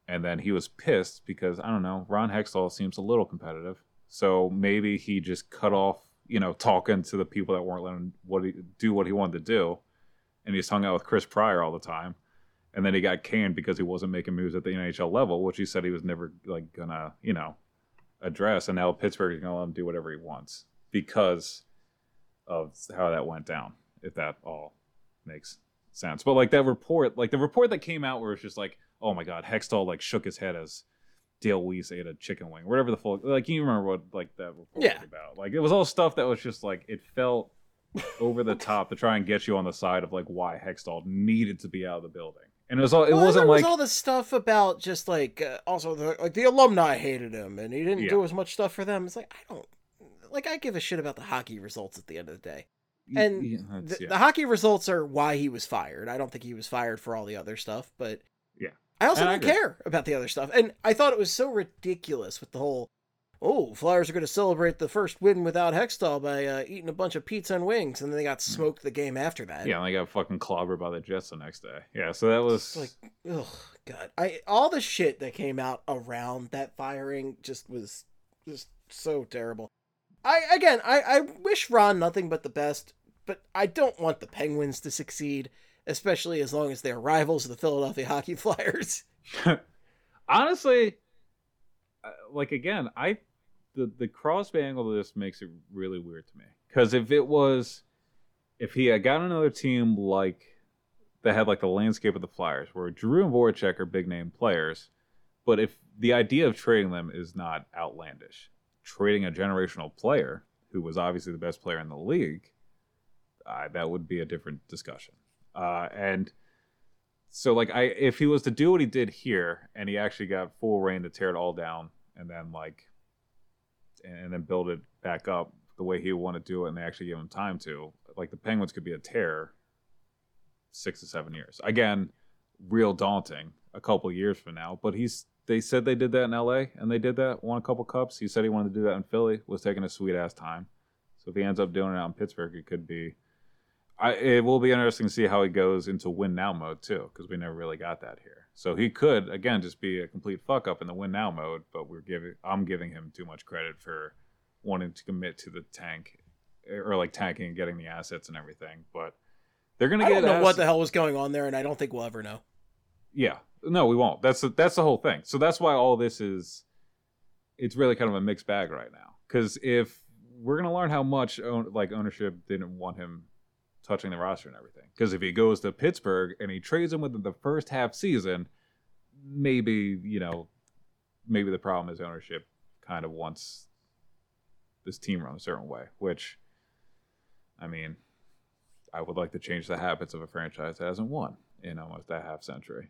and then he was pissed because I don't know, Ron Hextall seems a little competitive, so maybe he just cut off, you know, talking to the people that weren't letting him what he, do what he wanted to do, and he just hung out with Chris Pryor all the time, and then he got canned because he wasn't making moves at the NHL level, which he said he was never like gonna, you know, address, and now Pittsburgh is gonna let him do whatever he wants because of how that went down. If that all makes sense, but like that report, like the report that came out where it's just like oh my god, Hextall like shook his head as Dale Weise ate a chicken wing, whatever the fuck. like you remember what like that report Yeah. was about. Like it was all stuff that was just like it felt over the top to try and get you on the side of like why Hextall needed to be out of the building. And it was all it Well, wasn't there was like all this stuff about just like uh, also the, like the alumni hated him and he didn't Yeah. do as much stuff for them. It's like I don't like I give a shit about the hockey results at the end of the day. And yeah, the, yeah. the hockey results are why he was fired. I don't think he was fired for all the other stuff, but Yeah. I also and don't care about the other stuff. And I thought it was so ridiculous with the whole, oh, Flyers are going to celebrate the first win without Hextall by uh, eating a bunch of pizza and wings, and then they got smoked the game after that. Hmm. yeah, and they got fucking clobbered by the Jets the next day. Yeah, so that was It's like, oh god, I all the shit that came out around that firing just was just so terrible. I again, I I wish Ron nothing but the best, but I don't want the Penguins to succeed, especially as long as they're rivals of the Philadelphia Hockey [LAUGHS] Flyers. [LAUGHS] honestly uh, like again i the the crosby angle of this makes it really weird to me because if it was if he had got another team like that had like the landscape of the Flyers, where Giroux and Voracek are big name players, but if the idea of trading them is not outlandish, trading a generational player who was obviously the best player in the league, uh, that would be a different discussion. Uh, and so, like, I if he was to do what he did here, and he actually got full reign to tear it all down, and then like, and then build it back up the way he would want to do it, and they actually give him time to, like, the Penguins could be a tear six to seven years. Again, real daunting a couple years from now, but he's they said they did that in LA and they did that, won a couple cups. He said he wanted to do that in Philly, was taking a sweet ass time. So if he ends up doing it out in Pittsburgh, it could be. I, it will be interesting to see how he goes into win now mode too, because we never really got that here. So he could again just be a complete fuck up in the win now mode, but we're giving I'm giving him too much credit for wanting to commit to the tank or like tanking and getting the assets and everything. But they're gonna I get I don't know what the hell was going on there, and I don't think we'll ever know. yeah no we won't that's the, that's the whole thing so that's why all this is it's really kind of a mixed bag right now because if we're going to learn how much own, like ownership didn't want him touching the roster and everything because if he goes to pittsburgh and he trades him within the first half season maybe you know maybe the problem is ownership kind of wants this team run a certain way which i mean i would like to change the habits of a franchise that hasn't won in almost a half century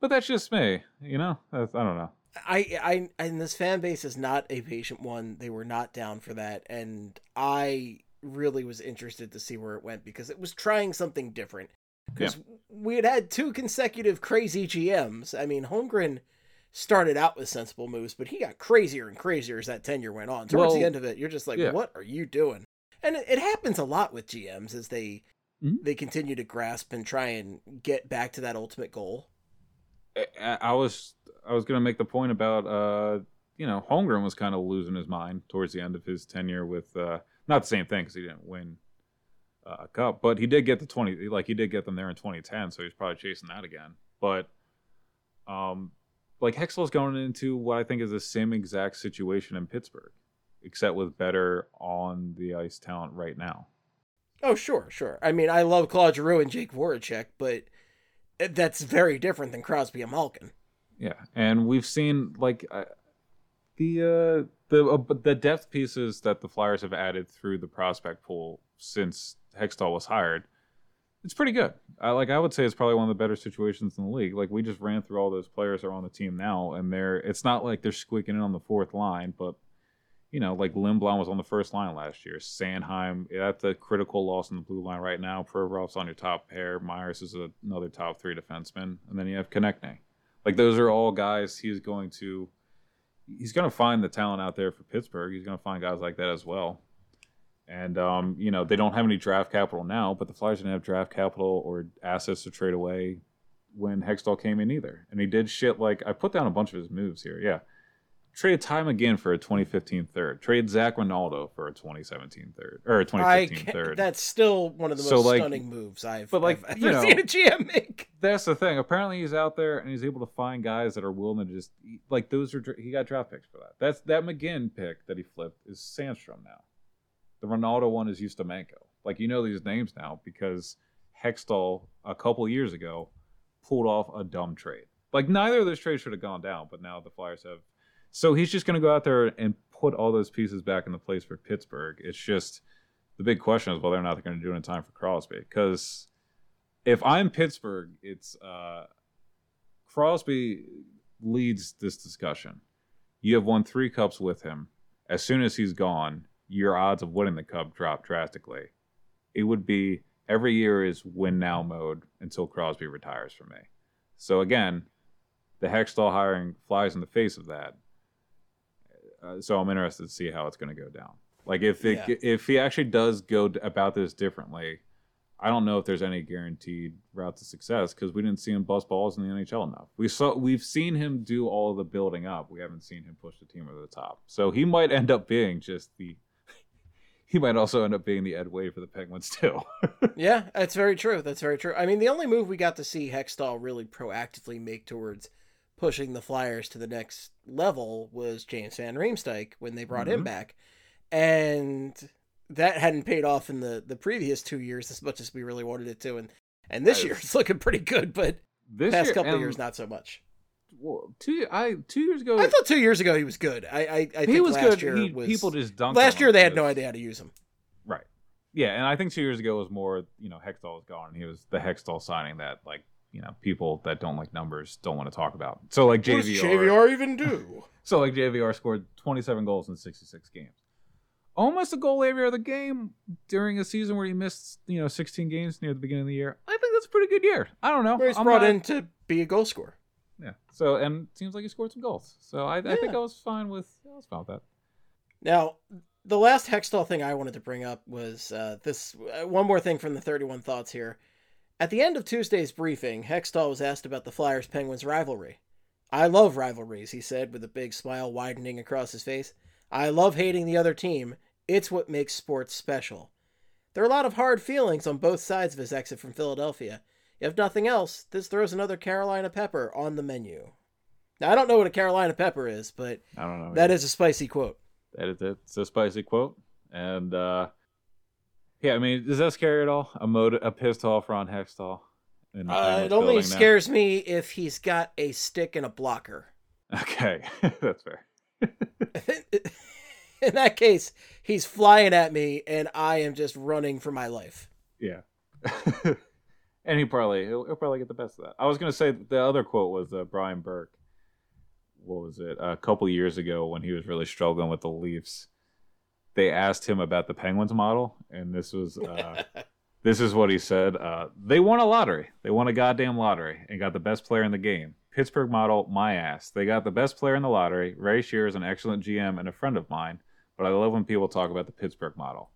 but that's just me, you know. That's, I don't know. I, I, and this fan base is not a patient one. They were not down for that, and I really was interested to see where it went because it was trying something different. Because we had had two consecutive crazy GMs. I mean, Holmgren started out with sensible moves, but he got crazier and crazier as that tenure went on. Towards the end of it, you're just like, yeah. "What are you doing?" And it, it happens a lot with GMs as they Mhm. they continue to grasp and try and get back to that ultimate goal. I, I was I was gonna make the point about uh you know Holmgren was kind of losing his mind towards the end of his tenure with uh not the same thing because he didn't win uh, a cup, but he did get the twenty like he did get them there in 2010, so he's probably chasing that again. But um like Hextall's going into what I think is the same exact situation in Pittsburgh, except with better on the ice talent right now. Oh, sure, sure. I mean, I love Claude Giroux and Jake Voracek, but that's very different than Crosby and Malkin. Yeah, and we've seen like uh, the uh, the uh, the depth pieces that the Flyers have added through the prospect pool since Hextall was hired. It's pretty good. I like I would say it's probably one of the better situations in the league. Like we just ran through all those players are on the team now, and they're it's not like they're squeaking in on the fourth line, but you know, like Lindblom was on the first line last year. Sanheim, that's a critical loss in the blue line right now. Provorov's on your top pair. Myers is a, another top three defenseman, and then you have Konecny. Like those are all guys he's going to he's going to find the talent out there for Pittsburgh. He's going to find guys like that as well. And um, you know, they don't have any draft capital now, but the Flyers didn't have draft capital or assets to trade away when Hextall came in either. And he did shit like I put down a bunch of his moves here. Yeah. Traded Tye McGinn for a 2015 third. Trade Zac Rinaldo for a 2017 third or a I 2015 can't- third. that's still one of the most So, like- stunning moves I've, but, like, I've you [LAUGHS] ever know- seen a GM make. that's the thing. Apparently, he's out there and he's able to find guys that are willing to just like those are. He got draft picks for that. That's that McGinn pick that he flipped is Sandstrom now. The Rinaldo one is Ustimenko. Like you know these names now because Hextall a couple years ago pulled off a dumb trade. Like neither of those trades should have gone down, but now the Flyers have. So he's just going to go out there and put all those pieces back into place for Pittsburgh. It's just the big question is whether or not they're going to do it in time for Crosby because if I'm Pittsburgh, it's uh, Crosby leads this discussion. You have won three cups with him. As soon as he's gone, your odds of winning the cup drop drastically. It would be every year is win now mode until Crosby retires for me. So again, the Hextall hiring flies in the face of that. Uh, so I'm interested to see how it's going to go down. Like if it, Yeah. if he actually does go about this differently, I don't know if there's any guaranteed route to success because we didn't see him bust balls in the NHL enough. We saw we've seen him do all of the building up. We haven't seen him push the team over the top. So he might end up being just the. [LAUGHS] He might also end up being the Ed Wade for the Penguins too. [LAUGHS] Yeah, that's very true. That's very true. I mean, the only move we got to see Hextall really proactively make towards pushing the Flyers to the next level was James Van Riemsdyk when they brought him Mhm. back, and that hadn't paid off in the the previous two years as much as we really wanted it to. And And this That year it's looking pretty good, but This past year, couple of years not so much. Well, two I two years ago I thought two years ago he was good. I I, I he think was last good. year He, was people just dunked. last year they had no idea how to use him. Right. Yeah, and I think two years ago was more, you know, Hextall was gone. He was the Hextall signing that, like, you know, people that don't like numbers don't want to talk about. So, like, What does JVR. JVR even do? [LAUGHS] So, like, JVR scored 27 goals in 66 games. Almost a goal every other game during a season where he missed, you know, 16 games near the beginning of the year. I think that's a pretty good year. I don't know. Well, he's I'm brought not- in to be a goal scorer. Yeah. So, and it seems like he scored some goals. So, I, I think I was fine with, I was fine with that. Now, the last Hextall thing I wanted to bring up was uh, this uh, one more thing from the 31 Thoughts here. At the end of Tuesday's briefing, Hextall was asked about the Flyers Penguins rivalry. I love rivalries, he said, with a big smile widening across his face. I love hating the other team. It's what makes sports special. There are a lot of hard feelings on both sides of his exit from Philadelphia. If nothing else, this throws another Carolina pepper on the menu. Now, I don't know what a Carolina pepper is, but I don't know. that is a spicy quote. That is it's a spicy quote, and uh yeah, I mean, does that scare you at all? A mode, a pissed off Ron Hextall. Uh, it only building now? scares me if he's got a stick and a blocker. Okay, [LAUGHS] that's fair. [LAUGHS] In that case, he's flying at me and I am just running for my life. Yeah, [LAUGHS] and he probably he'll, he'll probably get the best of that. I was gonna say the other quote was uh, Brian Burke. What was it? a couple years ago when he was really struggling with the Leafs, they asked him about the Penguins model, and this was. Uh, [LAUGHS] This is what he said. Uh, they won a lottery. They won a goddamn lottery and got the best player in the game. Pittsburgh model, my ass. They got the best player in the lottery. Ray Shero is an excellent GM and a friend of mine, but I love when people talk about the Pittsburgh model.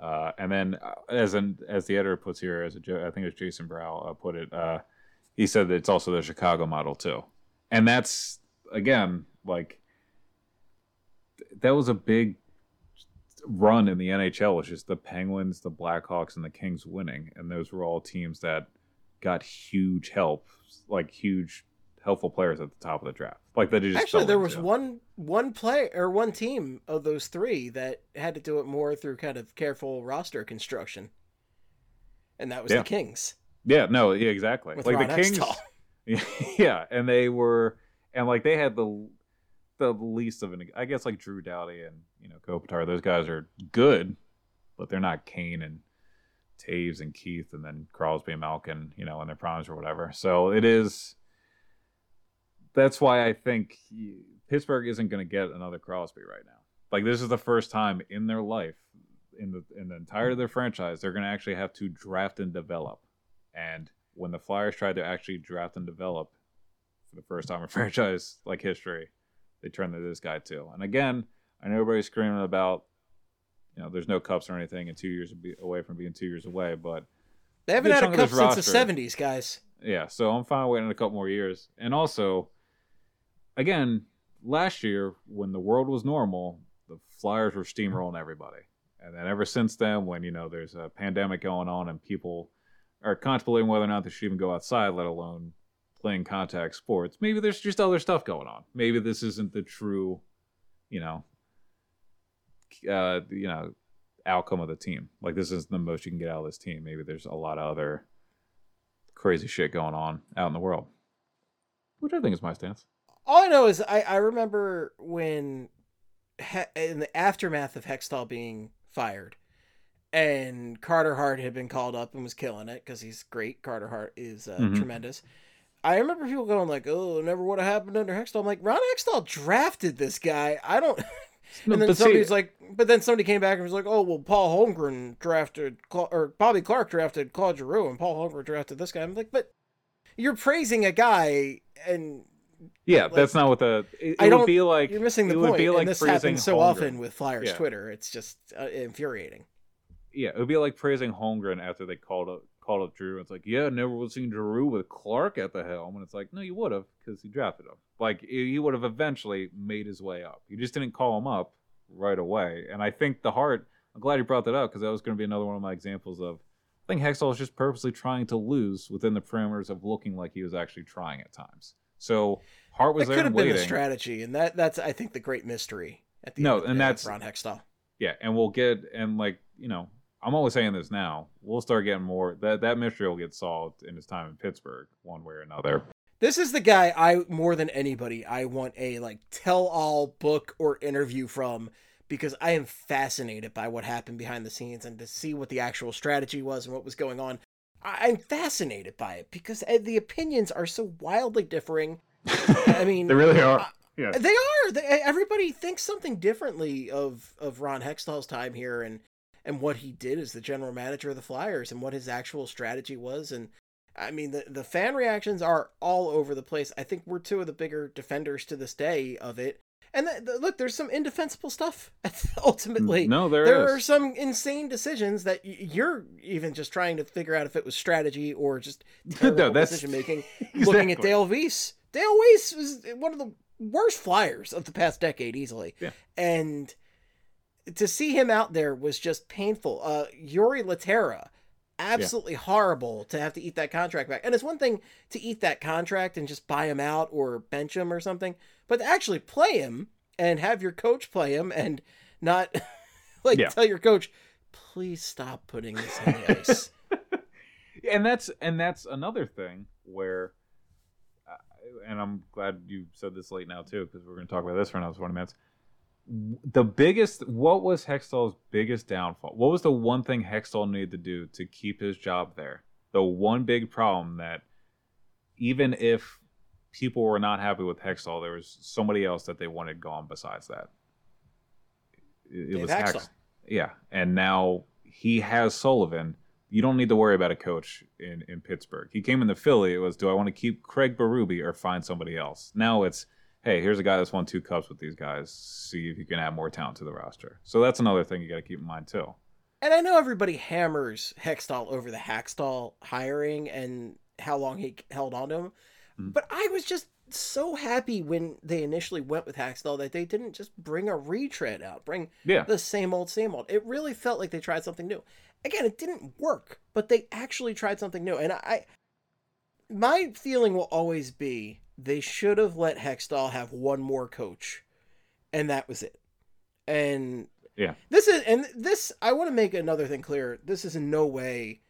Uh, and then, uh, as an as the editor puts here, as a jo- I think it was Jason Brow uh, put it, uh, he said that it's also the Chicago model too, and that's again like th- that was a big run in the NHL was just the Penguins, the Blackhawks, and the Kings winning, and those were all teams that got huge help, like huge helpful players at the top of the draft. Like that, Actually, fell there was one one play or one team of those three that had to do it more through kind of careful roster construction, and that was Yeah. the Kings Yeah, no, yeah, exactly. with like Ron the Kings, Hextall. [LAUGHS] yeah, and they were, and like they had the the least of an, I guess, like Drew Doughty and you know Kopitar. Those guys are good, but they're not Kane and Toews and Keith, and then Crosby and Malkin, you know, in their primes or whatever. So it is. That's why I think Pittsburgh isn't going to get another Crosby right now. Like this is the first time in their life, in the in the entire of their franchise, they're going to actually have to draft and develop. And when the Flyers tried to actually draft and develop for the first time in [LAUGHS] franchise like history, they turned to this guy too. And again, I know everybody's screaming about, you know, there's no cups or anything, and two years away from being two years away. But They haven't had a cup since the '70s, guys. yeah, so I'm fine waiting a couple more years. And also, again, last year when the world was normal, the Flyers were mm-hmm. steamrolling everybody. And then ever since then, when you know there's a pandemic going on and people are contemplating whether or not they should even go outside, let alone playing contact sports, maybe there's just other stuff going on. Maybe this isn't the true, you know, uh, you know, outcome of the team. Like this is the most you can get out of this team. Maybe there's a lot of other crazy shit going on out in the world. Which I think is my stance. All I know is I, I remember when he, in the aftermath of Hextall being fired, and Carter Hart had been called up and was killing it because he's great. Carter Hart is uh, Mhm. tremendous. I remember people going like, "Oh, never would have happened under Hextall." I'm like, Ron Hextall drafted this guy. I don't. [LAUGHS] and then but see- somebody's like, but then somebody came back and was like, "Oh, well, Paul Holmgren drafted Cla- or Bobby Clarke drafted Claude Giroux, and Paul Holmgren drafted this guy." I'm like, but you're praising a guy and Yeah, Like, that's not what the. It, I it don't- would be like. You're missing the point. be like and this happens so Holmgren. often with Flyers Yeah. Twitter. It's just uh, infuriating. Yeah, it would be like praising Holmgren after they called called up Giroux. It's like, yeah, never would have seen Giroux with Clarke at the helm, and it's like, no, you would have because he drafted him. Like he would have eventually made his way up. You just didn't call him up right away. And I think the heart. I'm glad you brought that up because that was going to be another one of my examples of. I think Hextall was just purposely trying to lose within the parameters of looking like he was actually trying at times. So Hart was It there could have been waiting. a strategy, and that that's I think the great mystery at the No, end and that's- Ron Hextall. Yeah, and we'll get and like you know I'm always saying this now. We'll start getting more that that mystery will get solved in his time in Pittsburgh, one way or another. This is the guy I more than anybody I want a like tell all book or interview from because I am fascinated by what happened behind the scenes and to see what the actual strategy was and what was going on. I- I'm fascinated by it because uh, the opinions are so wildly differing. [LAUGHS] I mean, they really are. Yeah. They are. They, everybody thinks something differently of of Ron Hextall's time here and and what he did as the general manager of the Flyers and what his actual strategy was. And I mean, the the fan reactions are all over the place. I think we're two of the bigger defenders to this day of it. And the, the- look, there's some indefensible stuff. [LAUGHS] Ultimately, no, there there is. are some insane decisions that y- you're even just trying to figure out if it was strategy or just [LAUGHS] that's- decision making. [LAUGHS] Looking at Dale Weise, Dale Weise was one of the worst flyers of the past decade, easily. Yeah. And to see him out there was just painful. Uh, Jori Lehtera, absolutely horrible to have to eat that contract back. And it's one thing to eat that contract and just buy him out or bench him or something, but to actually play him and have your coach play him and not [LAUGHS] like Yeah. tell your coach, please stop putting this on the ice. [LAUGHS] and that's and that's another thing where uh, and i'm glad you said this late now too because we're going to talk about this for another 20 minutes the biggest what was hextall's biggest downfall what was the one thing hextall needed to do to keep his job there the one big problem that even if people were not happy with hextall there was somebody else that they wanted gone besides that it, it was Hakstol. Hex- yeah and now he has sullivan you don't need to worry about a coach in, in Pittsburgh. He came in the Philly. It was, do I want to keep Craig Berube or find somebody else? Now it's, hey, here's a guy that's won two cups with these guys. See if you can add more talent to the roster. So that's another thing you got to keep in mind too. And I know everybody hammers Hextall over the Hakstol hiring and how long he held on to him, Mhm. but I was just so happy when they initially went with Hakstol that they didn't just bring a retread out, bring Yeah, the same old, same old. It really felt like they tried something new. Again, it didn't work, but they actually tried something new. And I, my feeling will always be they should have let Hextall have one more coach, and that was it. And Yeah. this is and this I want to make another thing clear. This is in no way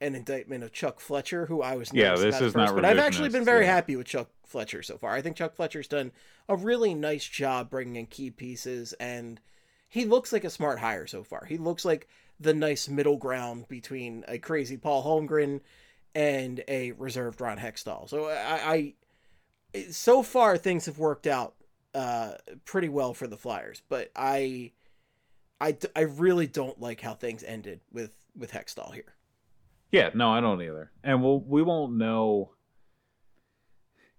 an indictment of Chuck Fletcher, who I was Yeah, this is not but I've actually been very yeah. happy with Chuck Fletcher so far. I think Chuck Fletcher's done a really nice job bringing in key pieces, and he looks like a smart hire so far. He looks like the nice middle ground between a crazy Paul Holmgren and a reserved Ron Hextall. So I, I so far things have worked out uh, pretty well for the Flyers, but I, I, I really don't like how things ended with with Hextall here. yeah, no, I don't either. And we'll we won't know.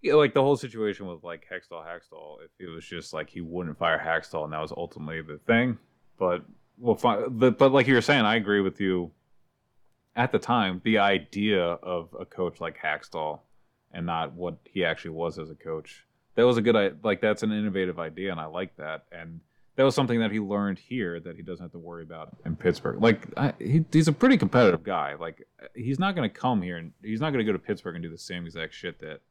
Yeah, like the whole situation with like Hextall, Hextall, If it was just like he wouldn't fire Hextall, and that was ultimately the thing. But we'll find. But, but like you were saying, I agree with you. At the time, the idea of a coach like Hakstol, and not what he actually was as a coach, that was a good. Like that's an innovative idea, and I like that. And that was something that he learned here that he doesn't have to worry about in Pittsburgh. Like I, he, he's a pretty competitive guy. Like he's not going to come here and he's not going to go to Pittsburgh and do the same exact shit that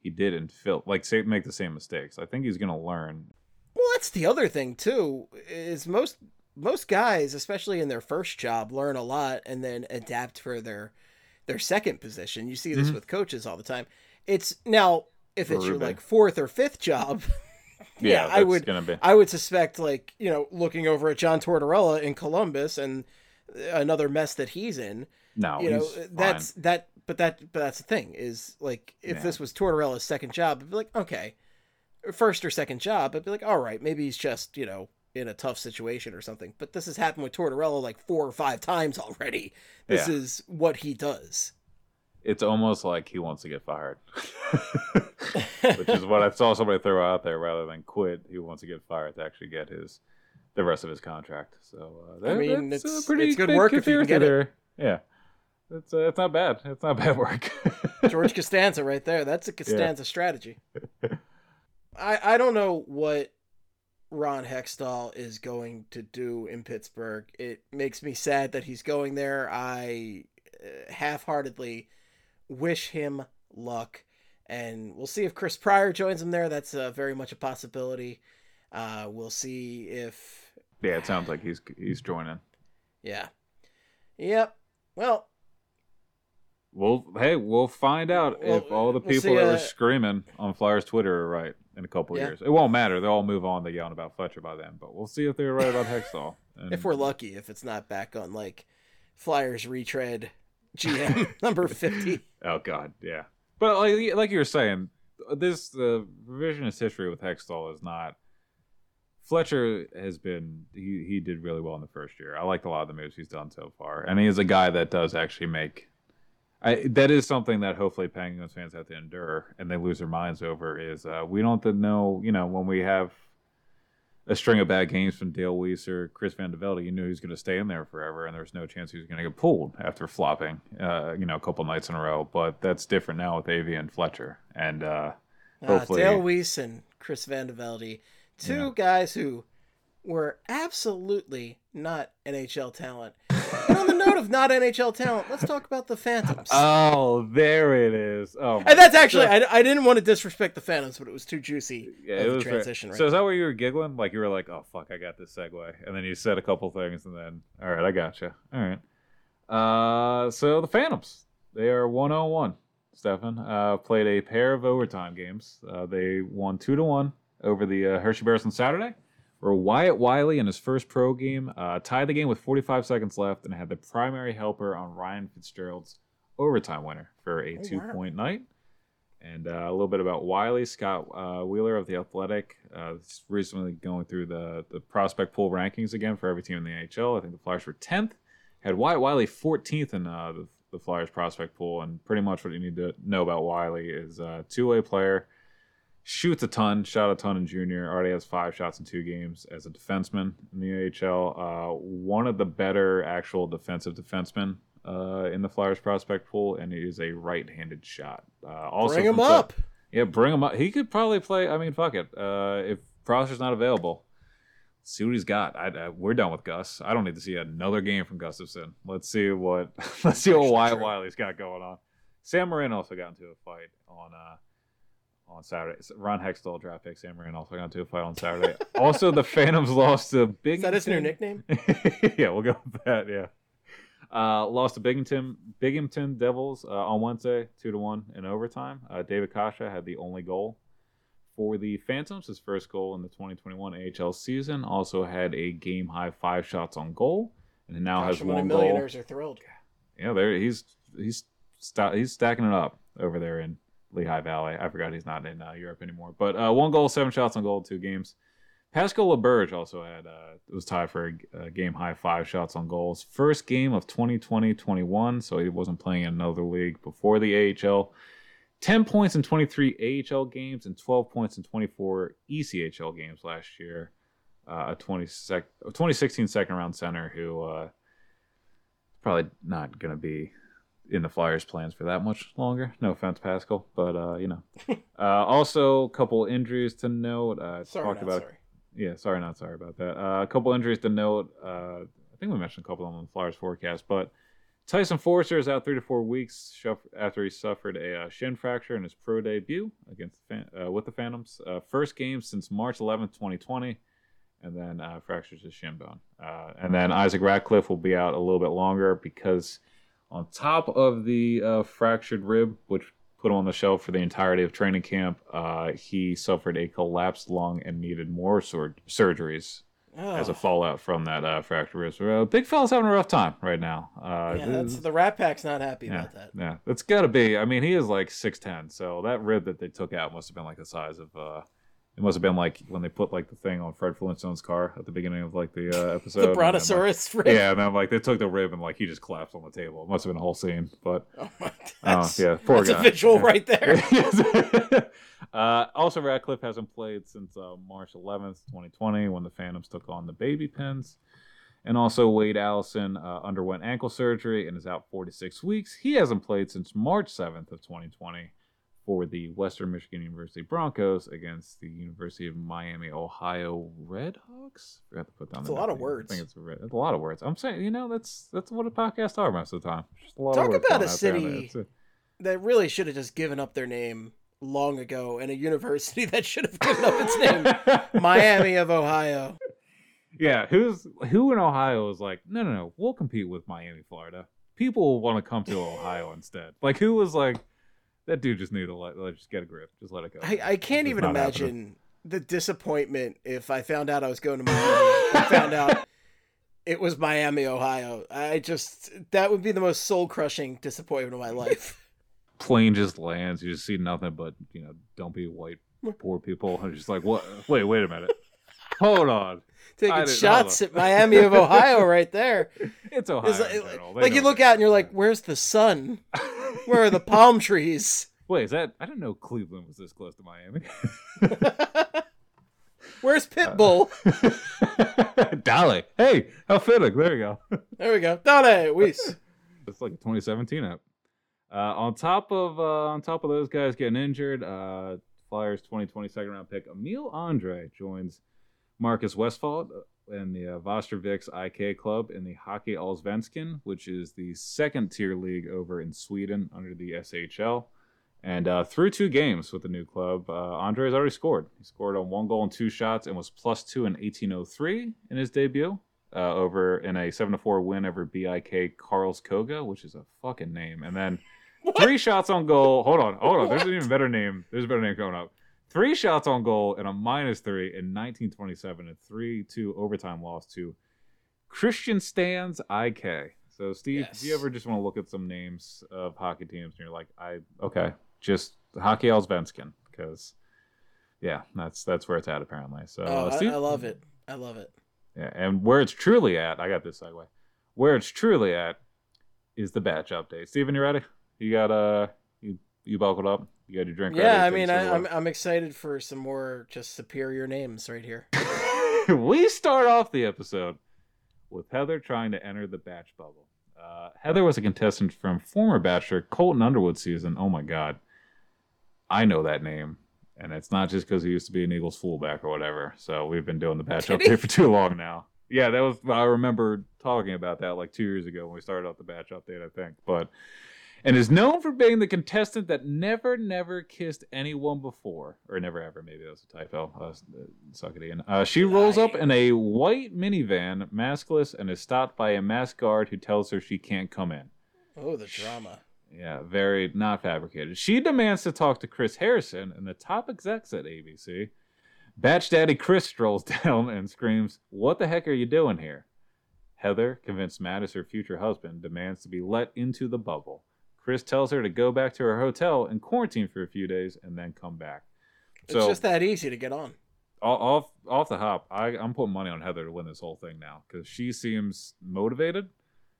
he did in Phil. Like say make the same mistakes. I think he's going to learn. Well, that's the other thing too. Is most most guys, especially in their first job, learn a lot and then adapt for their their second position. You see this Mhm. with coaches all the time. It's now if it's your like fourth or fifth job. [LAUGHS] yeah, I would Gonna be I would suspect like you know looking over at John Tortorella in Columbus and another mess that he's in. no. you know he's fine. that's that. But that but that's the thing is like if Yeah. this was Tortorella's second job, it'd be like okay, first or second job, I'd be like all right, maybe he's just you know in a tough situation or something. But this has happened with Tortorella like four or five times already. This Yeah. is what he does. it's almost like he wants to get fired, [LAUGHS] which is what I saw somebody throw out there rather than quit. He wants to get fired to actually get his the rest of his contract. So uh, I mean, that's it's- a pretty it's good work if you can get it. there. Yeah, it's uh, it's not bad. It's not [LAUGHS] bad work. George Costanza right there. That's a Costanza strategy. I I don't know what Ron Hextall is going to do in Pittsburgh. It makes me sad that he's going there. I uh, half-heartedly wish him luck, and we'll see if Chris Pryor joins him there. That's uh, very much a possibility. Uh, we'll see if yeah, it sounds like he's he's joining. yeah. Yep. Well, Well, hey, we'll find out Well, if all the we'll people see, that were uh, screaming on Flyers Twitter are right in a couple Yeah. years. It won't matter; they'll all move on to yelling about Fletcher by then. But we'll see if they're right about Hextall. And- [LAUGHS] if we're lucky, if it's not back on like Flyers retread GM [LAUGHS] number 50. Oh God, yeah. But like like you were saying, this the revisionist history with Hextall is not. Fletcher has been he he did really well in the first year. I liked a lot of the moves he's done so far, and he is a guy that does actually make. I, that is something that hopefully Penguins fans have to endure, and they lose their minds over. Is uh, we don't know, you know, when we have a string of bad games from Dale Weise or Chris VandeVelde, you knew he was going to stay in there forever, and there's no chance he was going to get pulled after flopping, uh, you know, a couple nights in a row. But that's different now with Avy and Fletcher, and uh, Uh, Hopefully- Dale Weise and Chris VandeVelde, two guys who were absolutely not NHL talent. And on the note of not NHL talent, let's talk about the Phantoms. [LAUGHS] oh, there it is. Oh, and that's actually, I, I didn't want to disrespect the Phantoms, but it was too juicy Yeah, it a was transition right So is that why you were giggling? Like you were like, "Oh fuck, I got this segue," and then you said a couple things, and then, all right, I got you. All right. Uh, so the Phantoms, they are one on one. Stefan uh, played a pair of overtime games. Uh, they won two to one over the uh, Hershey Bears on Saturday. Where Wyatte Wylie in his first pro game uh, tied the game with 45 seconds left and had the primary helper on Ryan Fitzgerald's overtime winner for a Oh, wow. two-point night. And uh, a little bit about Wylie, Scott uh, Wheeler of the Athletic, uh, recently going through the the prospect pool rankings again for every team in the NHL. I think the Flyers were tenth. Had Wyatte Wylie 14th in uh, the, the Flyers prospect pool, and pretty much what you need to know about Wylie is uh, two way player, shoots a ton, shot a ton in junior, already has five shots in two games as a defenseman in the AHL. Uh, one of the better actual defensive defensemen uh, in the Flyers prospect pool, and he is a right-handed shot. Uh, also Bring him up. yeah, bring him up. He could probably play. I mean, fuck it. Uh, if Prosser's not available, see what he's got. I, I, we're done with Gus. I don't need to see another game from Gustafsson. Let's see what [LAUGHS] let's see what Wyatte. Wylie's got going on. Sam Morin also got into a fight on uh, on Saturday. Ron Hextall draft pick. Sam Morin also got into a fight on Saturday. also, the Phantoms [LAUGHS] lost to Big. Is that his new nickname? [LAUGHS] yeah, we'll go with that. Yeah. Uh, lost to Binghamton, Binghamton Devils uh, on Wednesday, two to one in overtime. Uh, David Kase had the only goal for the Phantoms. His first goal in the 2021 AHL season. Also had a game high five shots on goal, and now Gosh, has one goal. millionaires are thrilled. Yeah, there he's he's sta- he's stacking it up over there in Lehigh Valley. I forgot he's not in uh, Europe anymore. But uh, one goal, seven shots on goal, two games. Pascal Laberge also had uh, was tied for a, game high five shots on goals. First game of 2020-21, so he wasn't playing in another league before the AHL. 10 points in 23 AHL games and 12 points in 24 ECHL games last year. Uh, a 20 sec- a 2016 second round center who uh, probably not going to be in the Flyers' plans for that much longer. No offense, Pascal, but uh, you know. [LAUGHS] uh, also, a couple injuries to note. Uh, Sorry, talked not about sorry. yeah, sorry, not sorry about that. Uh, a couple injuries to note. Uh, I think we mentioned a couple of them on the Flyers forecast, but Tyson Foerster is out three to four weeks after he suffered a uh, shin fracture in his pro debut against the uh, with the Phantoms. Uh, first game since March 11th, 2020, and then uh, fractures his shin bone. Uh, and then Isaac Ratcliffe will be out a little bit longer because on top of the uh, fractured rib, which put him on the shelf for the entirety of training camp, uh, he suffered a collapsed lung and needed more sur- surgeries as a fallout from that uh, fractured rib. So, uh, big fella's having a rough time right now. Uh, yeah, that's, the Rat Pack's not happy yeah, about that. yeah, that's got to be. I mean, he is like six ten, so that rib that they took out must have been like the size of. Uh It must have been like when they put like the thing on Fred Flintstone's car at the beginning of like the uh, [LAUGHS] episode. the like- Brontosaurus [LAUGHS] rib. yeah, and then like they took the rib and like he just collapsed on the table. It must have been a whole scene, but Oh my, oh that's, yeah, poor that's guy. a visual Yeah. right there. [LAUGHS] Uh, also, Ratcliffe hasn't played since uh, March 11th, 2020, when the Phantoms took on the Baby Pins. And also, Wade Allison uh, underwent ankle surgery and is out 46 weeks. He hasn't played since March 7th of 2020 for the Western Michigan University Broncos against the University of Miami, Ohio Redhawks. Forgot to put down That's a lot of words. I think it's a, red, it's a lot of words. I'm saying, you know, that's that's what a podcast are most of the time. Just a lot Talk about a out there, and city a- That really should have just given up their name long ago, and a university [LAUGHS] that should have given up its name, [LAUGHS] Miami of Ohio. Yeah, who's who in Ohio is like, no, no, no, we'll compete with Miami, Florida. People will want to come to Ohio instead. Like, who was like, that dude just need to let, let just get a grip, just let it go. I, I can't even imagine happening. the disappointment if I found out I was going to Miami and found out [LAUGHS] it was Miami, Ohio. I just that would be the most soul crushing disappointment of my life. [LAUGHS] Plane just lands, you just see nothing but you know dumpy white [LAUGHS] poor people. I'm just like, what? Wait, wait a minute. Hold on, I Taking shots at Miami of Ohio right there. it's Ohio. It's like. Like you look out and you're like, where's the sun? Where are the palm trees? [LAUGHS] Wait, is that? I didn't know Cleveland was this close to Miami. [LAUGHS] Where's Pitbull? [LAUGHS] Dolly, hey, how fitting. There we go. There we go. Dale, Weise. It's like a 2017 app. Uh, on top of uh, on top of those guys getting injured, uh, Flyers 2020 second round pick Emil Andrae joins Marcus Westfält in the uh, Västerviks IK club in the Hockey Allsvenskan, which is the second tier league over in Sweden under the SHL. And uh, through two games with the new club, uh, Andrae has already scored. He scored on one goal and two shots and was plus two in 1803 in his debut uh, over in a 7 4 win over BIK Karlskoga, which is a fucking name. And then [LAUGHS] three shots on goal. Hold on, hold on. There's an even better name. There's a better name coming up. Three shots on goal and a minus three in 1927, a 3 2 overtime loss to Kristianstads IK. So, Steve, if you ever just want to look at some names of hockey teams and you're like, I, okay, just Hockey Allsvenskan, because, yeah, that's that's where it's at apparently. So, Oh, uh, I, I love it. I love it. yeah, and where it's truly at, I got this segue. Where it's truly at is the batch update. Steven, you ready? You got uh, you you buckled up. You got your drink. Yeah, I mean, I, away. I'm I'm excited for some more just superior names right here. [LAUGHS] we start off the episode with Heather trying to enter the batch bubble. Uh, Heather was a contestant from former Bachelor Colton Underwood season. Oh my God, I know that name, and it's not just because he used to be an Eagles fullback or whatever. So we've been doing the [LAUGHS] batch Did he? update for too long now. Yeah, that was. I remember talking about that like two years ago when we started out the batch update, I think. But and is known for being the contestant that never, never kissed anyone before, or never ever. Maybe that was a typo. Uh, suck it in. Uh, she rolls up in a white minivan, maskless, and is stopped by a masked guard who tells her she can't come in. Oh, the drama. Yeah, very not fabricated. She demands to talk to Chris Harrison and the top execs at ABC. Batch Daddy Chris strolls [LAUGHS] down and screams, What the heck are you doing here? Heather, convinced Matt is her future husband, demands to be let into the bubble. Chris tells her to go back to her hotel and quarantine for a few days and then come back. It's just that easy to get on. off off the hop, I, I'm putting money on Heather to win this whole thing now because she seems motivated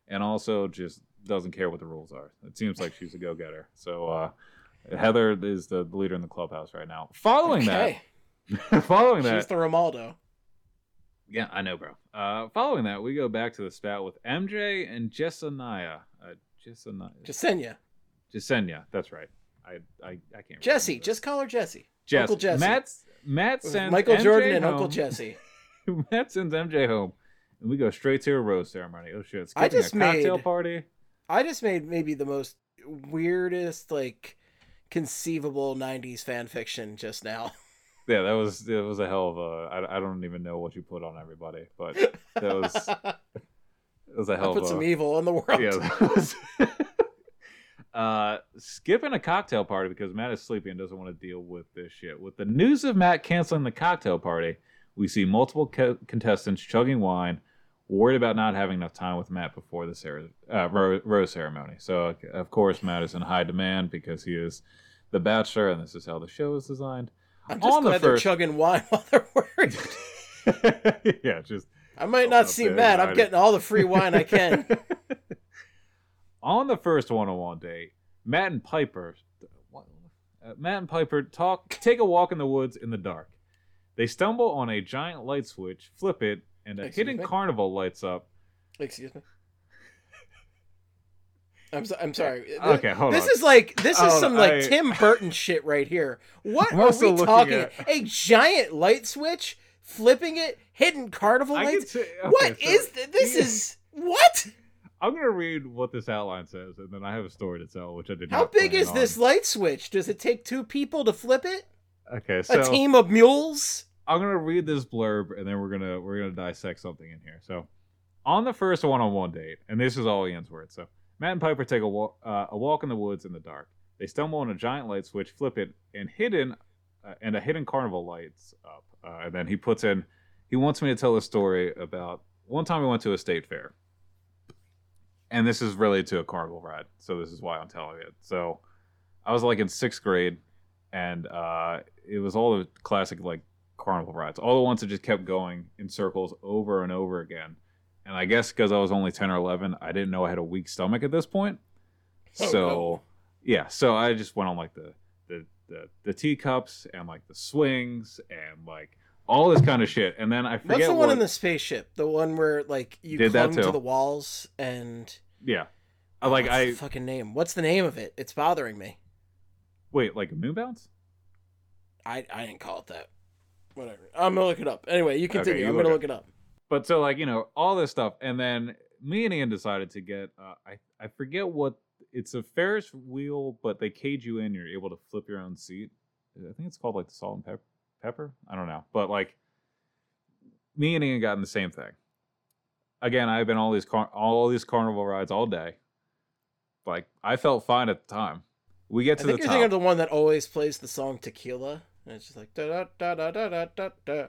and also just doesn't care what the rules are. It seems like she's a go getter. So uh, Heather is the leader in the clubhouse right now. Following Okay. [LAUGHS] that, following She's that, the Romaldo. yeah, I know, bro. Uh, following that, we go back to the spat with MJ and Jessenia. Uh, Jessenia. Jasenia. Jasenia. That's right. I I, I can't. Jesse. Just call her Jesse. Jess. Uncle Jesse. Matt's Matt sends Michael MJ Jordan and. Uncle Jesse. Matt sends MJ [LAUGHS] home, and we go straight to a rose ceremony. Oh shit! I Skipping just a cocktail made- party. I just made maybe the most weirdest, like, conceivable 90s fan fiction just now. [LAUGHS] Yeah, that was it. Was a hell of a. I, I don't even know what you put on everybody, but that was [LAUGHS] it was a I hell put of a. some evil in the world. yeah, [LAUGHS] uh, skipping a cocktail party because Matt is sleepy and doesn't want to deal with this shit. With the news of Matt canceling the cocktail party, we see multiple co- contestants chugging wine, worried about not having enough time with Matt before the cer- uh, ro- rose ceremony. So, of course, Matt is in high demand because he is the bachelor, and this is how the show is designed. I'm just On the glad they're first- chugging wine [LAUGHS] while they're worried. [LAUGHS] yeah, just I might not up see the Matt. I'm anxiety. getting all the free wine I can. [LAUGHS] on the first one-on-one date, Matt and Piper, uh, Matt and Piper talk, take a walk in the woods in the dark. They stumble on a giant light switch, flip it, and a Excuse hidden me? carnival lights up. Excuse me. I'm so, I'm sorry. Okay, hold this on. is like this is Hold some like I- Tim Burton shit right here. What [LAUGHS] I'm are we talking? at- A giant light switch, flipping it, hidden carnival lights. say- okay, What so- is th- this? Is what? I'm gonna read what this outline says, and then I have a story to tell, which I did. How big is on. this light switch? Does it take two people to flip it? Okay, A team of mules? I'm gonna read this blurb and then we're gonna we're gonna dissect something in here. So, on the first one-on-one date, and this is all Ian's words. So, Matt and Piper take a walk uh, a walk in the woods in the dark. They stumble on a giant light switch, flip it, and hidden uh, and a hidden carnival lights up. Uh, and then he puts in. He wants me to tell a story about one time we went to a state fair, and this is related to a carnival ride. So this is why I'm telling it. So, I was like in sixth grade, and uh, it was all the classic like carnival rides, all the ones that just kept going in circles over and over again. And I guess because I was only ten or eleven, I didn't know I had a weak stomach at this point. Oh, so no. yeah, so I just went on like the the the, teacups and like the swings and like all this kind of shit. And then I forget What's the one what, in the spaceship? The one where like you Did clung to the walls and yeah. I like What's I the fucking name. What's the name of it? It's bothering me. wait like a moon bounce. I I didn't call it that. Whatever. I'm gonna look it up. Anyway, you continue. you I'm look gonna it- look it up. but so like you know all this stuff and then me and ian decided to get uh, i i forget what it's a Ferris wheel, but they cage you in. You're able to flip your own seat. I think it's called like the salt and pepper. Pepper? I don't know. But like, me and Ian got in the same thing. Again, I've been all these car- all these carnival rides all day. Like I felt fine at the time. We get to I think the you're top. thinking of the one that always plays the song Tequila, and it's just like da da da da da da da.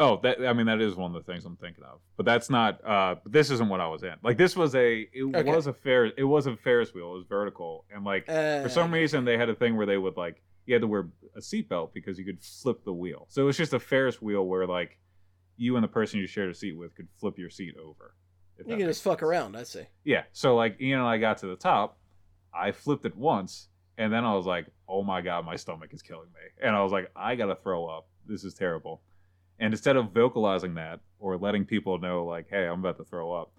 Oh, that I mean that is one of the things I'm thinking of. But that's not uh this isn't what I was in. Like this was a it Okay. was a fair it was a Ferris wheel, it was vertical. And like Uh, for some reason they had a thing where they would like you had to wear a seatbelt because you could flip the wheel. So it was just a Ferris wheel where like you and the person you shared a seat with could flip your seat over. you can just fuck around. I see. Yeah. So like Ian and I got to the top, I flipped it once, and then I was like, "Oh my god, my stomach is killing me," and I was like, "I gotta throw up. This is terrible." And instead of vocalizing that or letting people know like, "Hey, I'm about to throw up,"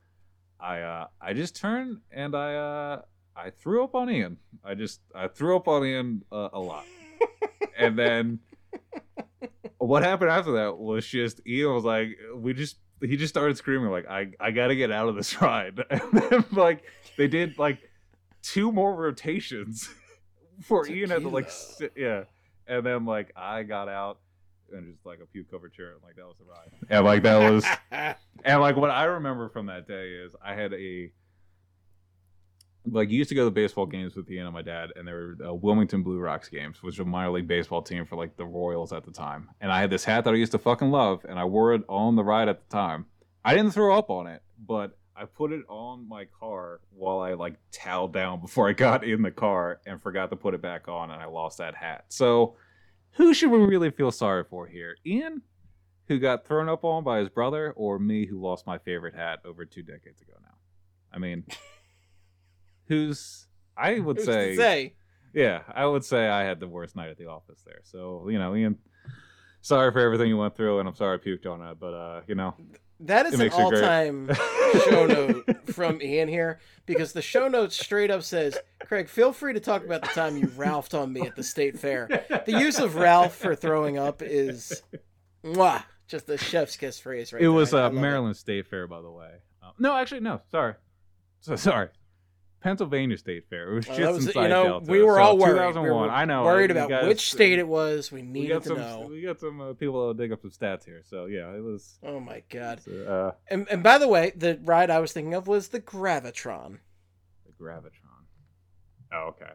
I uh, I just turned and I uh, I threw up on Ian. I just I threw up on Ian uh, a lot, and then [LAUGHS] what happened after that was just Ian was like, we just he just started screaming like, I I gotta get out of this [LAUGHS] ride, [LAUGHS] and then like they did like two more rotations for Ian had to like sit, yeah, and then like I got out and just like a puke covered chair and like that was the ride, and like that was [LAUGHS] and like what I remember from that day is I had a like you used to go to baseball games with Ian and my dad, and there were uh, Wilmington Blue Rocks games, which was a minor league baseball team for like the Royals at the time. And I had this hat that I used to fucking love, and I wore it on the ride at the time. I didn't throw up on it, but I put it on my car while I like toweled down before I got in the car and forgot to put it back on, and I lost that hat. So, who should we really feel sorry for here? Ian, who got thrown up on by his brother, or me, who lost my favorite hat over two decades ago now? I mean, [LAUGHS] who's I would Who's say, say? yeah, I would say I had the worst night at the office there. So you know, Ian, sorry for everything you went through, and I'm sorry I puked on it, but uh, you know, That is an great. all-time show note from Ian here because the show note straight up says, "Craig, feel free to talk about the time you Ralphed on me at the state fair." The use of Ralph for throwing up is, mwah, just a chef's kiss phrase right it there. was uh, love it. Maryland State Fair, by the way. Um, no, actually, no, sorry, so, sorry. Pennsylvania State Fair. It was just was, inside you know, Delta. we were So, all worried. We 2001. were I know. worried about guys- which state it was. We We needed got to some. know. We got some uh, people to dig up some stats here. So yeah, it was. Oh my god! Uh, And, and by the way, the ride I was thinking of was the Gravitron, the Gravitron. Oh, okay.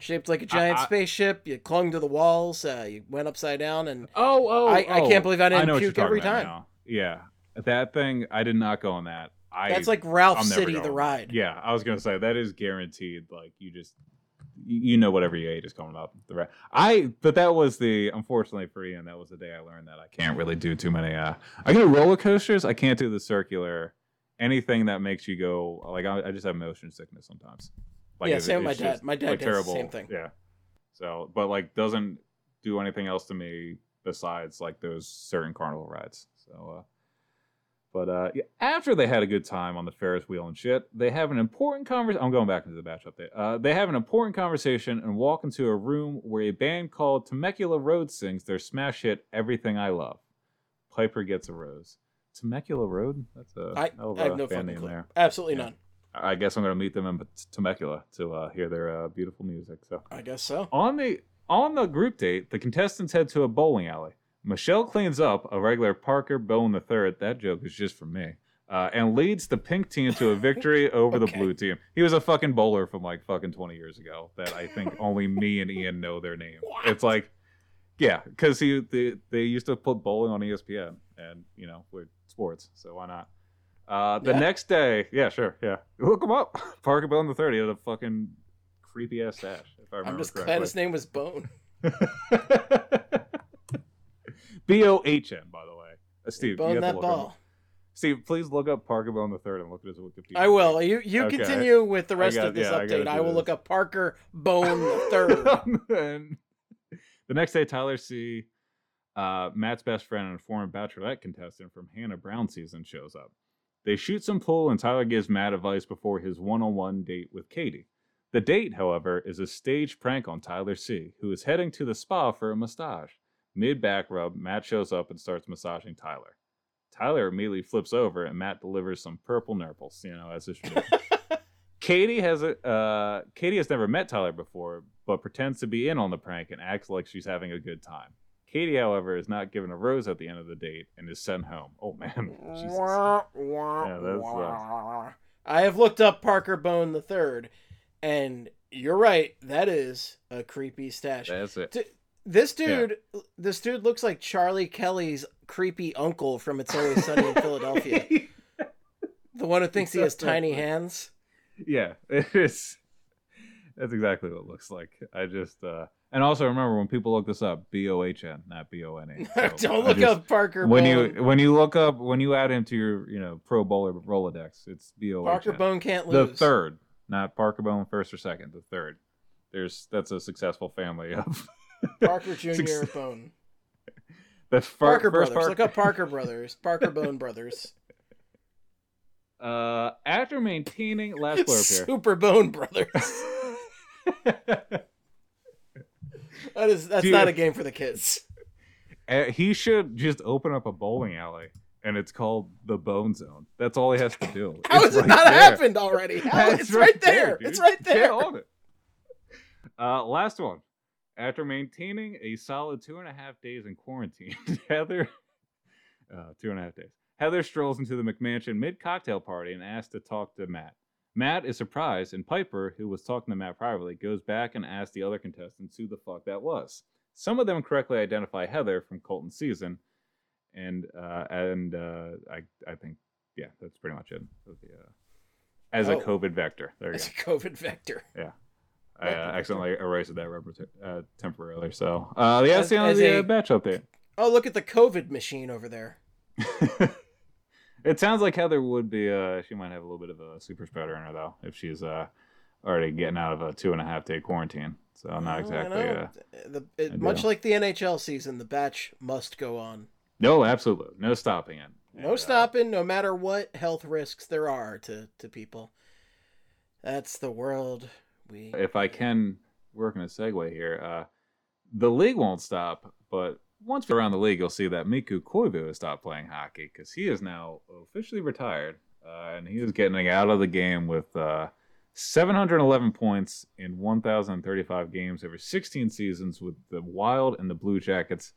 shaped like a giant I- spaceship. You clung to the walls. Uh, you went upside down, and Oh, oh, I- I oh. can't believe I didn't know puke every time. now. Yeah, that thing. I did not go on that. I. that's like Ralph I'm City, the ride. Yeah, I was gonna say that is guaranteed. Like you just, you know, whatever you ate is coming up. The ra- I, but that was the unfortunately for Ian. That was the day I learned that I can't really do too many. Uh, I can do roller coasters. I can't do the circular. Anything that makes you go like I, I just have motion sickness sometimes. Like Yeah, same with my dad. My dad like, terrible. same thing. Yeah. So, but like doesn't do anything else to me besides like those certain carnival rides. So, uh, but uh, yeah, after they had a good time on the Ferris wheel and shit, they have an important conversation. I'm going back into the batch update. Uh, they have an important conversation and walk into a room where a band called Temecula Road sings their smash hit "Everything I Love." Piper gets a rose. Temecula Road. That's a I, hell of I have no band name clue. there. Absolutely Yeah. none. I guess I'm going to meet them in Temecula to uh, hear their uh, beautiful music. So I guess so. on the on the group date, the contestants head to a bowling alley. Michelle cleans up a regular Parker Bohn the third. That joke is just for me. Uh, and leads the pink team to a victory [LAUGHS] over the Okay. blue team. He was a fucking bowler from like fucking 20 years ago that I think [LAUGHS] only me and Ian know their name. It's like, yeah, because he they, they used to put bowling on ESPN and, you know, with sports. So why not? Uh, the Yeah. next day, yeah, sure, yeah. Look him up. [LAUGHS] Parker Bohn the third. He had a fucking creepy ass stash, if I remember I'm just correctly. glad his name was Bone. B O H N, by the way. Uh, Steve, you Bone have to that look ball. up. Steve, please look up Parker Bohn the third and look at his Wikipedia. I will. You you Okay. continue with the rest got- of this yeah, update. I, do will this. look up Parker Bohn the [LAUGHS] third. and the next day, Tyler C., uh, Matt's best friend and former Bachelorette contestant from Hannah Brown season, shows up. They shoot some pool, and Tyler gives Matt advice before his one on one date with Katie. The date, however, is a staged prank on Tyler C., who is heading to the spa for a massage. Mid back rub, Matt shows up and starts massaging Tyler. Tyler immediately flips over, and Matt delivers some purple nurples, you know, as it should. [LAUGHS] Katie has a uh, Katie has never met Tyler before, but pretends to be in on the prank and acts like she's having a good time. Katie, however, is not given a rose at the end of the date and is sent home. Oh man, [LAUGHS] Wah, wah, Yeah, wah. [LAUGHS] I have looked up Parker Bohn the third, and you're right. That is a creepy stash. that's it. D- This dude, this dude looks like Charlie Kelly's creepy uncle from It's Always Sunny in [LAUGHS] Philadelphia. The one who thinks he has tiny hands. yeah, [LAUGHS] it is. That's exactly what it looks like. I just uh and also remember when people look this up, B O H N, not B O N A. [LAUGHS] Don't look up Parker when Bone. you when you look up when you add him to your you know Pro Bowler Rolodex, it's B O H N. Parker Bohn can't lose. the third, not Parker Bohn first or second. The third. There's that's a successful family of Parker [LAUGHS] Jr. Bone. [LAUGHS] the fir- Parker first Brothers. Park- Look up [LAUGHS] Parker Brothers. Parker Bohn Brothers. Uh, after maintaining last blurb Super Bone Brothers. That is that's Dude. not a game for the kids. Uh, he should just open up a bowling alley, and it's called the Bone Zone. That's all he has to do. How It's has it right not there. happened already? How, it's right there. dude. It's right there. Get there. on it. Uh, last one. After maintaining a solid two and a half days in quarantine, [LAUGHS] Heather, uh, two and a half days, Heather strolls into the McMansion mid cocktail party and asks to talk to Matt. Matt is surprised, and Piper, who was talking to Matt privately, goes back and asks the other contestants who the fuck that was. Some of them correctly identify Heather from Colton's season, and uh, and uh, I I think yeah, that's pretty much it. Uh, as a Oh. COVID vector, there you It's go. a COVID vector. I uh, accidentally erased that rubber t- uh, temporarily. So uh, yeah, that's the end of the a- batch update. Oh, look at the COVID machine over there. [LAUGHS] it sounds like Heather would be. Uh, she might have a little bit of a super spreader in her though, if she's uh, already getting out of a two and a half day quarantine. So not exactly. Uh, The, it, much like the NHL season, the batch must go on. no, absolutely, no stopping it. No And, uh, stopping, no matter what health risks there are to, to people. That's the world we. if I can work in a segue here, uh, the league won't stop, but once we're around the league, you'll see that Mikko Koivu has stopped playing hockey because he is now officially retired, uh, and he is getting out of the game with uh, 711 points in 1,035 games over 16 seasons with the Wild and the Blue Jackets.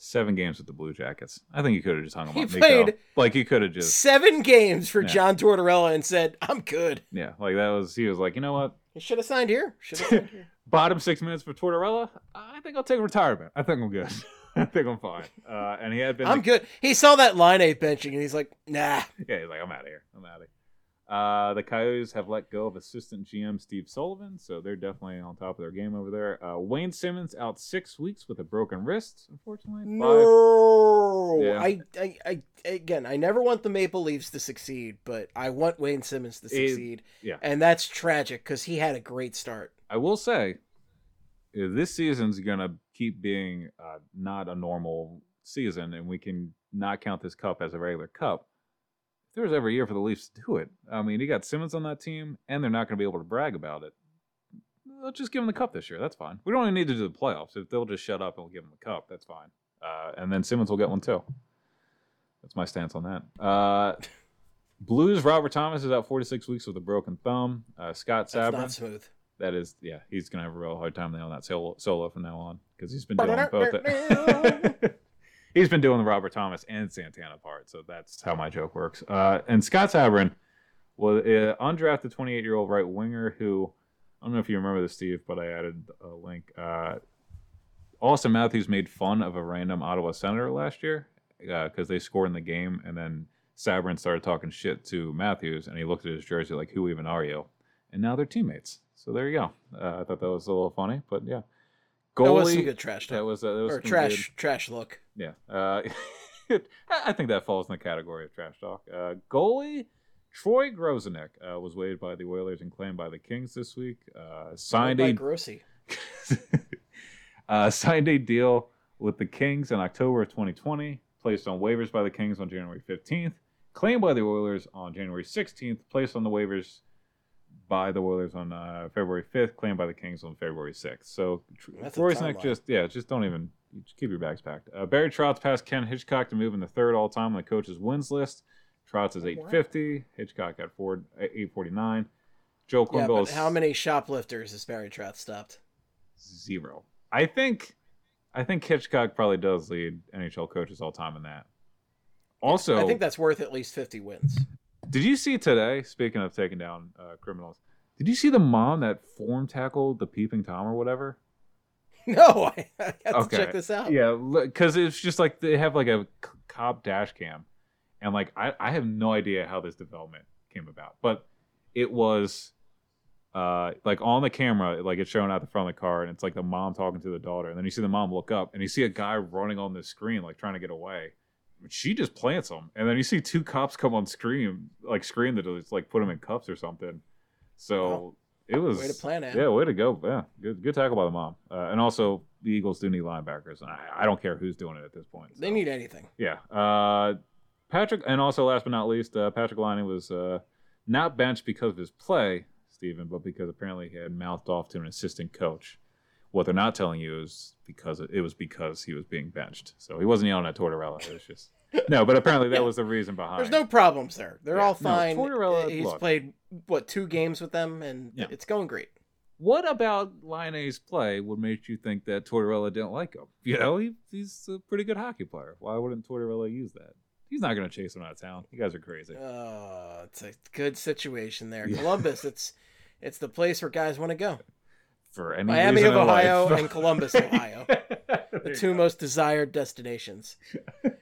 Seven games with the Blue Jackets. I think you could have just hung him He up. Played like he could have just Seven games for Yeah. John Tortorella and said, I'm good. yeah, like that was he was like, you know what, He should have signed here. Should have [LAUGHS] signed here. bottom six minutes for Tortorella, I think I'll take retirement. I think I'm good. [LAUGHS] I think I'm fine. Uh, and he had been. I'm good. He saw that line eight benching and he's like, nah. yeah, he's like, I'm out of here. I'm out of here. Uh, the Coyotes have let go of assistant GM Steve Sullivan, so they're definitely on top of their game over there. Uh, Wayne Simmonds out six weeks with a broken wrist, unfortunately. Five- No. Yeah. I, I, I, again, I never want the Maple Leafs to succeed, but I want Wayne Simmonds to It- succeed. yeah. And that's tragic because he had a great start. I will say, uh, this season's gonna keep being uh, not a normal season, and we can not count this cup as a regular cup. If there was every year for the Leafs to do it, I mean, you got Simmonds on that team, and they're not gonna be able to brag about it. Let's just give them the cup this year. That's fine. We don't even need to do the playoffs. If they'll just shut up and we'll give them the cup, that's fine. Uh, and then Simmonds will get one too. That's my stance on that. Uh, [LAUGHS] Blues. Robert Thomas is out four to six weeks with a broken thumb. Uh, Scott That's Sabourin not smooth. that is yeah he's gonna have a real hard time nailing that solo, solo from now on because he's been doing both [LAUGHS] [LAUGHS] he's been doing the Robert Thomas and Santana part, so that's how my joke works. Uh, and Scott Sabourin was an undrafted 28 year old right winger who I don't know if you remember this, Steve, but I added a link. Uh, Auston Matthews made fun of a random Ottawa Senator last year because they scored in the game, and then Sabourin started talking shit to Matthews, and he looked at his jersey like, "Who even are you?" And now they're teammates. So there you go. Uh, I thought that was a little funny, but yeah. That was some Goalie. good trash That was, uh, that was or trash trash look. Yeah. Uh, [LAUGHS] I think that falls in the category of trash talk. Uh, goalie Troy Grosenick uh, was waived by the Oilers and claimed by the Kings this week. Uh, signed by a Grossi. [LAUGHS] uh, signed a deal with the Kings in October of 2020, placed on waivers by the Kings on January 15th, claimed by the Oilers on January 16th, placed on the waivers by the Oilers on uh, February 5th, claimed by the Kings on February 6th. So That's a Royce Nick timeline. just, yeah, just don't even keep your bags packed. Uh, Barry Trotz passed Ken Hitchcock to move in the third all time on the coach's wins list. Trotz is Oh, wow. 850, Hitchcock got four, 849. Joe Yeah, but is how many shoplifters has Barry Trotz stopped? zero. I think I think Hitchcock probably does lead NHL coaches all time in that. Also, I think that's worth at least fifty wins. did you see today? Speaking of taking down uh, criminals, did you see the mom that form tackled the peeping tom or whatever? [LAUGHS] No, I, I have Okay. to check this out. Yeah, because it's just like they have like a cop dash cam, and like I, I have no idea how this development came about, but it was uh like on the camera, like it's showing out the front of the car, and it's like the mom talking to the daughter, and then you see the mom look up, and you see a guy running on the screen, like trying to get away. She just plants him, and then you see two cops come on screen, like screen that like put him in cuffs or something. So. It was Way to plan it. yeah, way to go. Yeah, good good tackle by the mom. Uh, and also, the Eagles do need linebackers, and I, I don't care who's doing it at this point. They need anything. Yeah. Uh, Patrick, and also last but not least, uh, Patrik Laine was uh, not benched because of his play, Stephen, but because apparently he had mouthed off to an assistant coach. What they're not telling you is because it, it was because he was being benched. So he wasn't yelling at Tortorella. It was just no, but apparently that Yeah. was the reason behind. There's no problems there. They're Yeah, all no, fine. Tortorella- He's look. played what two games with them, and Yeah. it's going great. What about Laine's play would make you think that Tortorella didn't like him? You know, he, he's a pretty good hockey player. Why wouldn't Tortorella use that? He's not going to chase him out of town. You guys are crazy. Oh, it's a good situation there. Columbus, it's it's the place where guys want to go. For any Miami of Ohio and Columbus, Ohio. [LAUGHS] The two most desired destinations. [LAUGHS]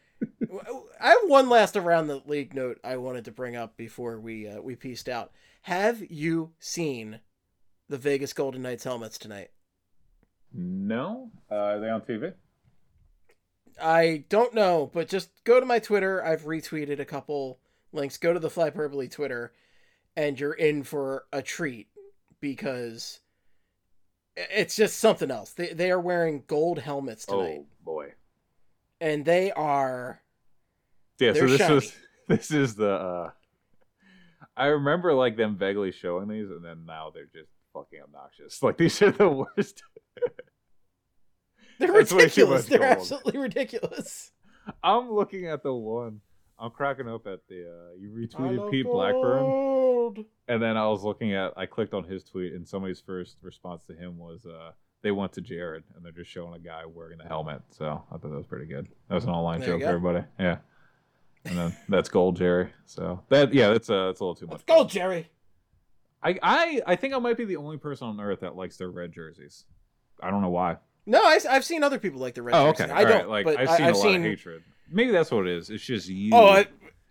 I have one last around the league note I wanted to bring up before we uh, we pieced out. Have you seen the Vegas Golden Knights helmets tonight? No, uh, are they on TV? I don't know, but just go to my Twitter. I've retweeted a couple links. Go to the Flyperbole Twitter, and you're in for a treat because it's just something else. They they are wearing gold helmets tonight, Oh boy. and they are Yeah, so this shiny. was [LAUGHS] this is the. uh I remember like them vaguely showing these, and then now they're just fucking obnoxious. [LAUGHS] Like these are the worst. they're That's ridiculous. They're gold. absolutely ridiculous. I'm looking at the one. I'm cracking up at the. uh You retweeted Pete Blackburn. And then I was looking at, I clicked on his tweet, and somebody's first response to him was, uh, they went to Jared, and they're just showing a guy wearing the helmet. So I thought that was pretty good. That was an online There joke for everybody. Yeah. And then that's gold, Jerry. So that, yeah, that's uh, that's a little too much. Let's Jerry. I, I, I think I might be the only person on earth that likes their red jerseys. I don't know why. No, I, have seen other people like the red. Oh, jersey. okay. I All right. don't. Like but I've seen I've a lot of hatred. Maybe that's what it is. It's just you. Oh, I,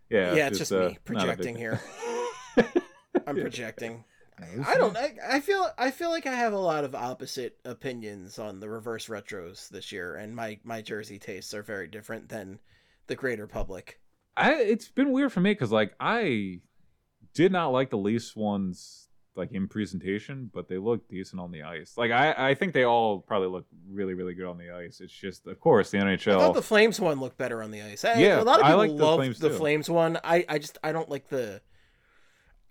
yeah. yeah, it's just uh, me not a big projecting here. [LAUGHS] I'm projecting. I don't. I, I feel. I feel like I have a lot of opposite opinions on the reverse retros this year, and my my jersey tastes are very different than the greater public. I it's been weird for me because like I did not like the Leafs ones like in presentation, but they look decent on the ice. Like I I think they all probably look really really good on the ice. It's just of course the NHL. I thought the Flames one looked better on the ice. I, Yeah, a lot of people like the love Flames the. Flames one. I I just I don't like the.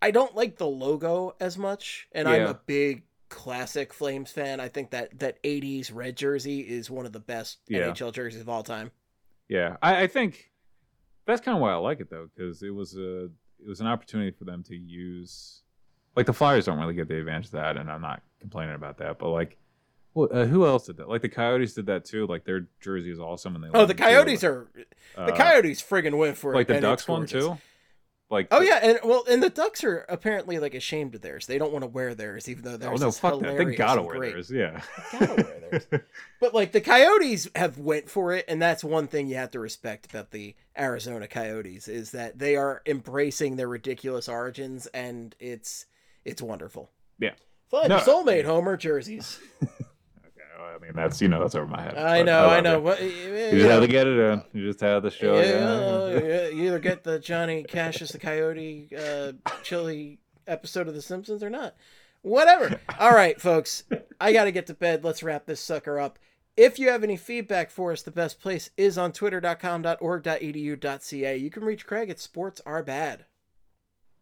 I don't like the logo as much, and I'm a big classic Flames fan. I think that that '80s red jersey is one of the best Yeah. NHL jerseys of all time. yeah, I, I think that's kind of why I like it though because it was a it was an opportunity for them to use like the Flyers don't really get the advantage of that, and I'm not complaining about that, but like Well, uh, who else did that? Like the Coyotes did that too. Like their jersey is awesome, and they Oh, the too. Coyotes are the Uh, Coyotes friggin' went for it. like the Ducks one too. Like Oh yeah, and well, and the Ducks are apparently like ashamed of theirs. They don't want to wear theirs, even though Oh theirs no, is fuck that. They gotta wear great. theirs. Yeah. Gotta wear theirs. [LAUGHS] But like the Coyotes have went for it, and that's one thing you have to respect about the Arizona Coyotes is that they are embracing their ridiculous origins, and it's it's wonderful. Yeah. Fun No. soulmate Homer jerseys. [LAUGHS] I mean that's you know that's over my head. I know, I, love know. What, You just had to get it in. You just had to show. yeah, Yeah. yeah, you either get the Johnny Cash as the Coyote uh, chili episode of The Simpsons or not. Whatever. All right, folks. I got to get to bed. Let's wrap this sucker up. If you have any feedback for us, the best place is on twitter.com.org.edu.ca. You can reach Craig at Sports Are Bad.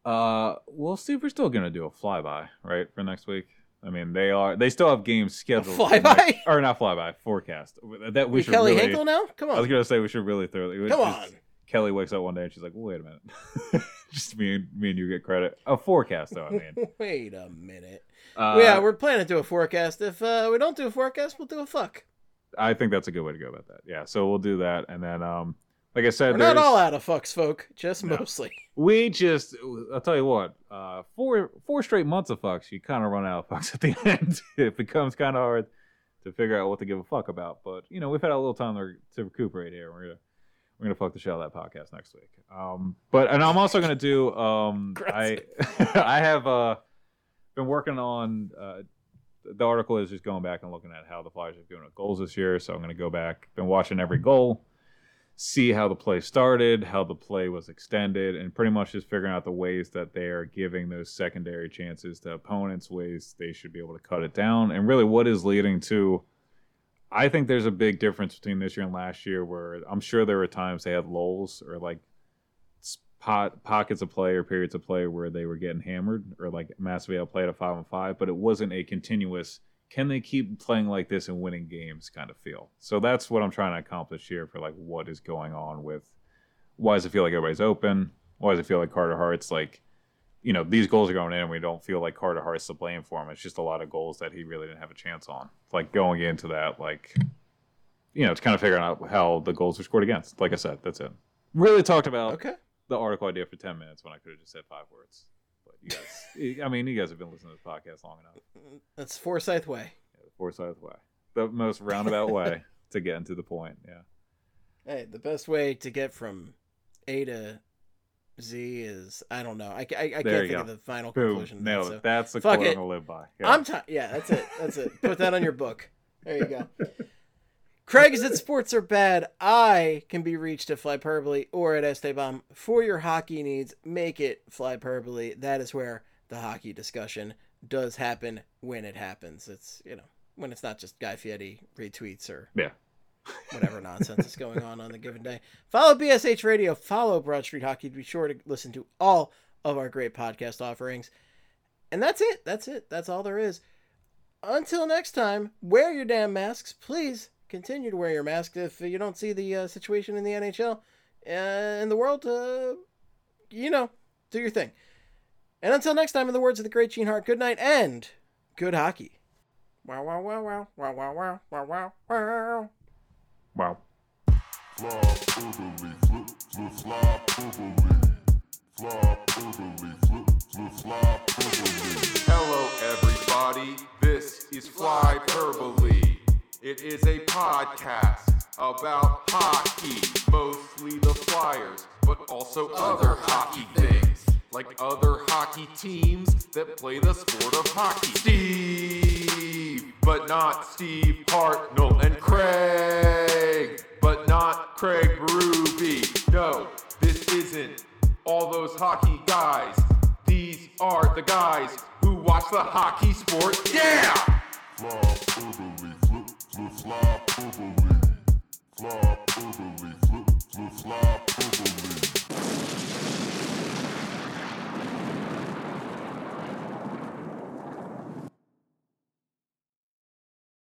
Uh, we'll see if we're still gonna do a flyby, right, for next week. I mean, they are. They still have games scheduled. flyby? next- or not flyby forecast. That we We should Kelly really. Hinkle now? Come on, I was gonna say we should really throw. it Come just- on. Kelly wakes up one day and she's like, "Wait a minute." [LAUGHS] just me and me and you get credit. A forecast, though. I mean, [LAUGHS] Wait a minute. uh, yeah, we're planning to do a forecast. If uh, we don't do a forecast, we'll do a fuck. I think that's a good way to go about that. Yeah, so we'll do that, and then, um, like I said, We're not all out of fucks, folk. Just No. mostly. We just, I'll tell you what, uh, four four straight months of fucks, you kind of run out of fucks at the [LAUGHS] end. it becomes kind of hard to figure out what to give a fuck about. But you know, we've had a little time to, to recuperate here. We're gonna we're gonna fuck the shit out of that podcast next week. Um, but and I'm also gonna do. Um, [LAUGHS] I [LAUGHS] I have uh been working on uh. The article is just going back and looking at how the Flyers are doing with goals this year. So I'm going to go back, been watching every goal, see how the play started, how the play was extended, and pretty much just figuring out the ways that they are giving those secondary chances to opponents, ways they should be able to cut it down, and really what is leading to. I think there's a big difference between this year and last year where I'm sure there were times they had lulls or like spot, pockets of play or periods of play where they were getting hammered or like massively outplayed at five on five, but it wasn't a continuous can they keep playing like this and winning games kind of feel. So that's what I'm trying to accomplish here for like what is going on with why does it feel like everybody's open? Why does it feel like Carter Hart's like, you know, these goals are going in and we don't feel like Carter Hart's to blame for them. It's just a lot of goals that he really didn't have a chance on. Like going into that, like, you know, it's kind of figuring out how the goals were scored against. Like I said, that's it. Really talked about Okay. the article idea for 10 minutes when I could have just said five words. You guys, I mean, you guys have been listening to this podcast long enough. [LAUGHS] That's Forsyth Way. Yeah, the Forsyth way. The most roundabout way to get into the point. Yeah. Hey, the best way to get from A to Z is I don't know. I, I, I can't think go. of the final Boom. conclusion. Nailed that, so- That's the quote. I'm going to live by. Yeah. I'm ti Yeah, that's it. That's it. Put that on your book. There you go. [LAUGHS] Craig is at Sports Are Bad. I can be reached at Flyperbole or at Esteban for your hockey needs. Make it Flyperbole. That is where the hockey discussion does happen when it happens. It's, you know, when it's not just Guy Fieri retweets or yeah. whatever nonsense is going on on the given day. Follow BSH Radio, follow Broad Street Hockey be sure to listen to all of our great podcast offerings. And that's it. That's it. That's all there is. Until next time, wear your damn masks. Please continue to wear your mask if you don't see the uh, situation in the NHL and the world. Uh, you know, do your thing. And until next time, in the words of the great Gene Hart, good night and good hockey. Wow, wow, wow, wow, wow, wow, wow, wow, wow, wow. Wow. Fly orderly, flip, flip, fly orderly. Fly orderly, flip, flip, fly orderly. Hello, everybody. This is Fly Verbally. It is a podcast about hockey, mostly the Flyers, but also other hockey things, like other hockey teams that play the sport of hockey. Steve, but not Steve Hartnell, and Craig, but not Craig Ruby. No, this isn't all those hockey guys. These are the guys who watch the hockey sport. Yeah! flip fly purpley, fly purpley, flip flip fly purpley.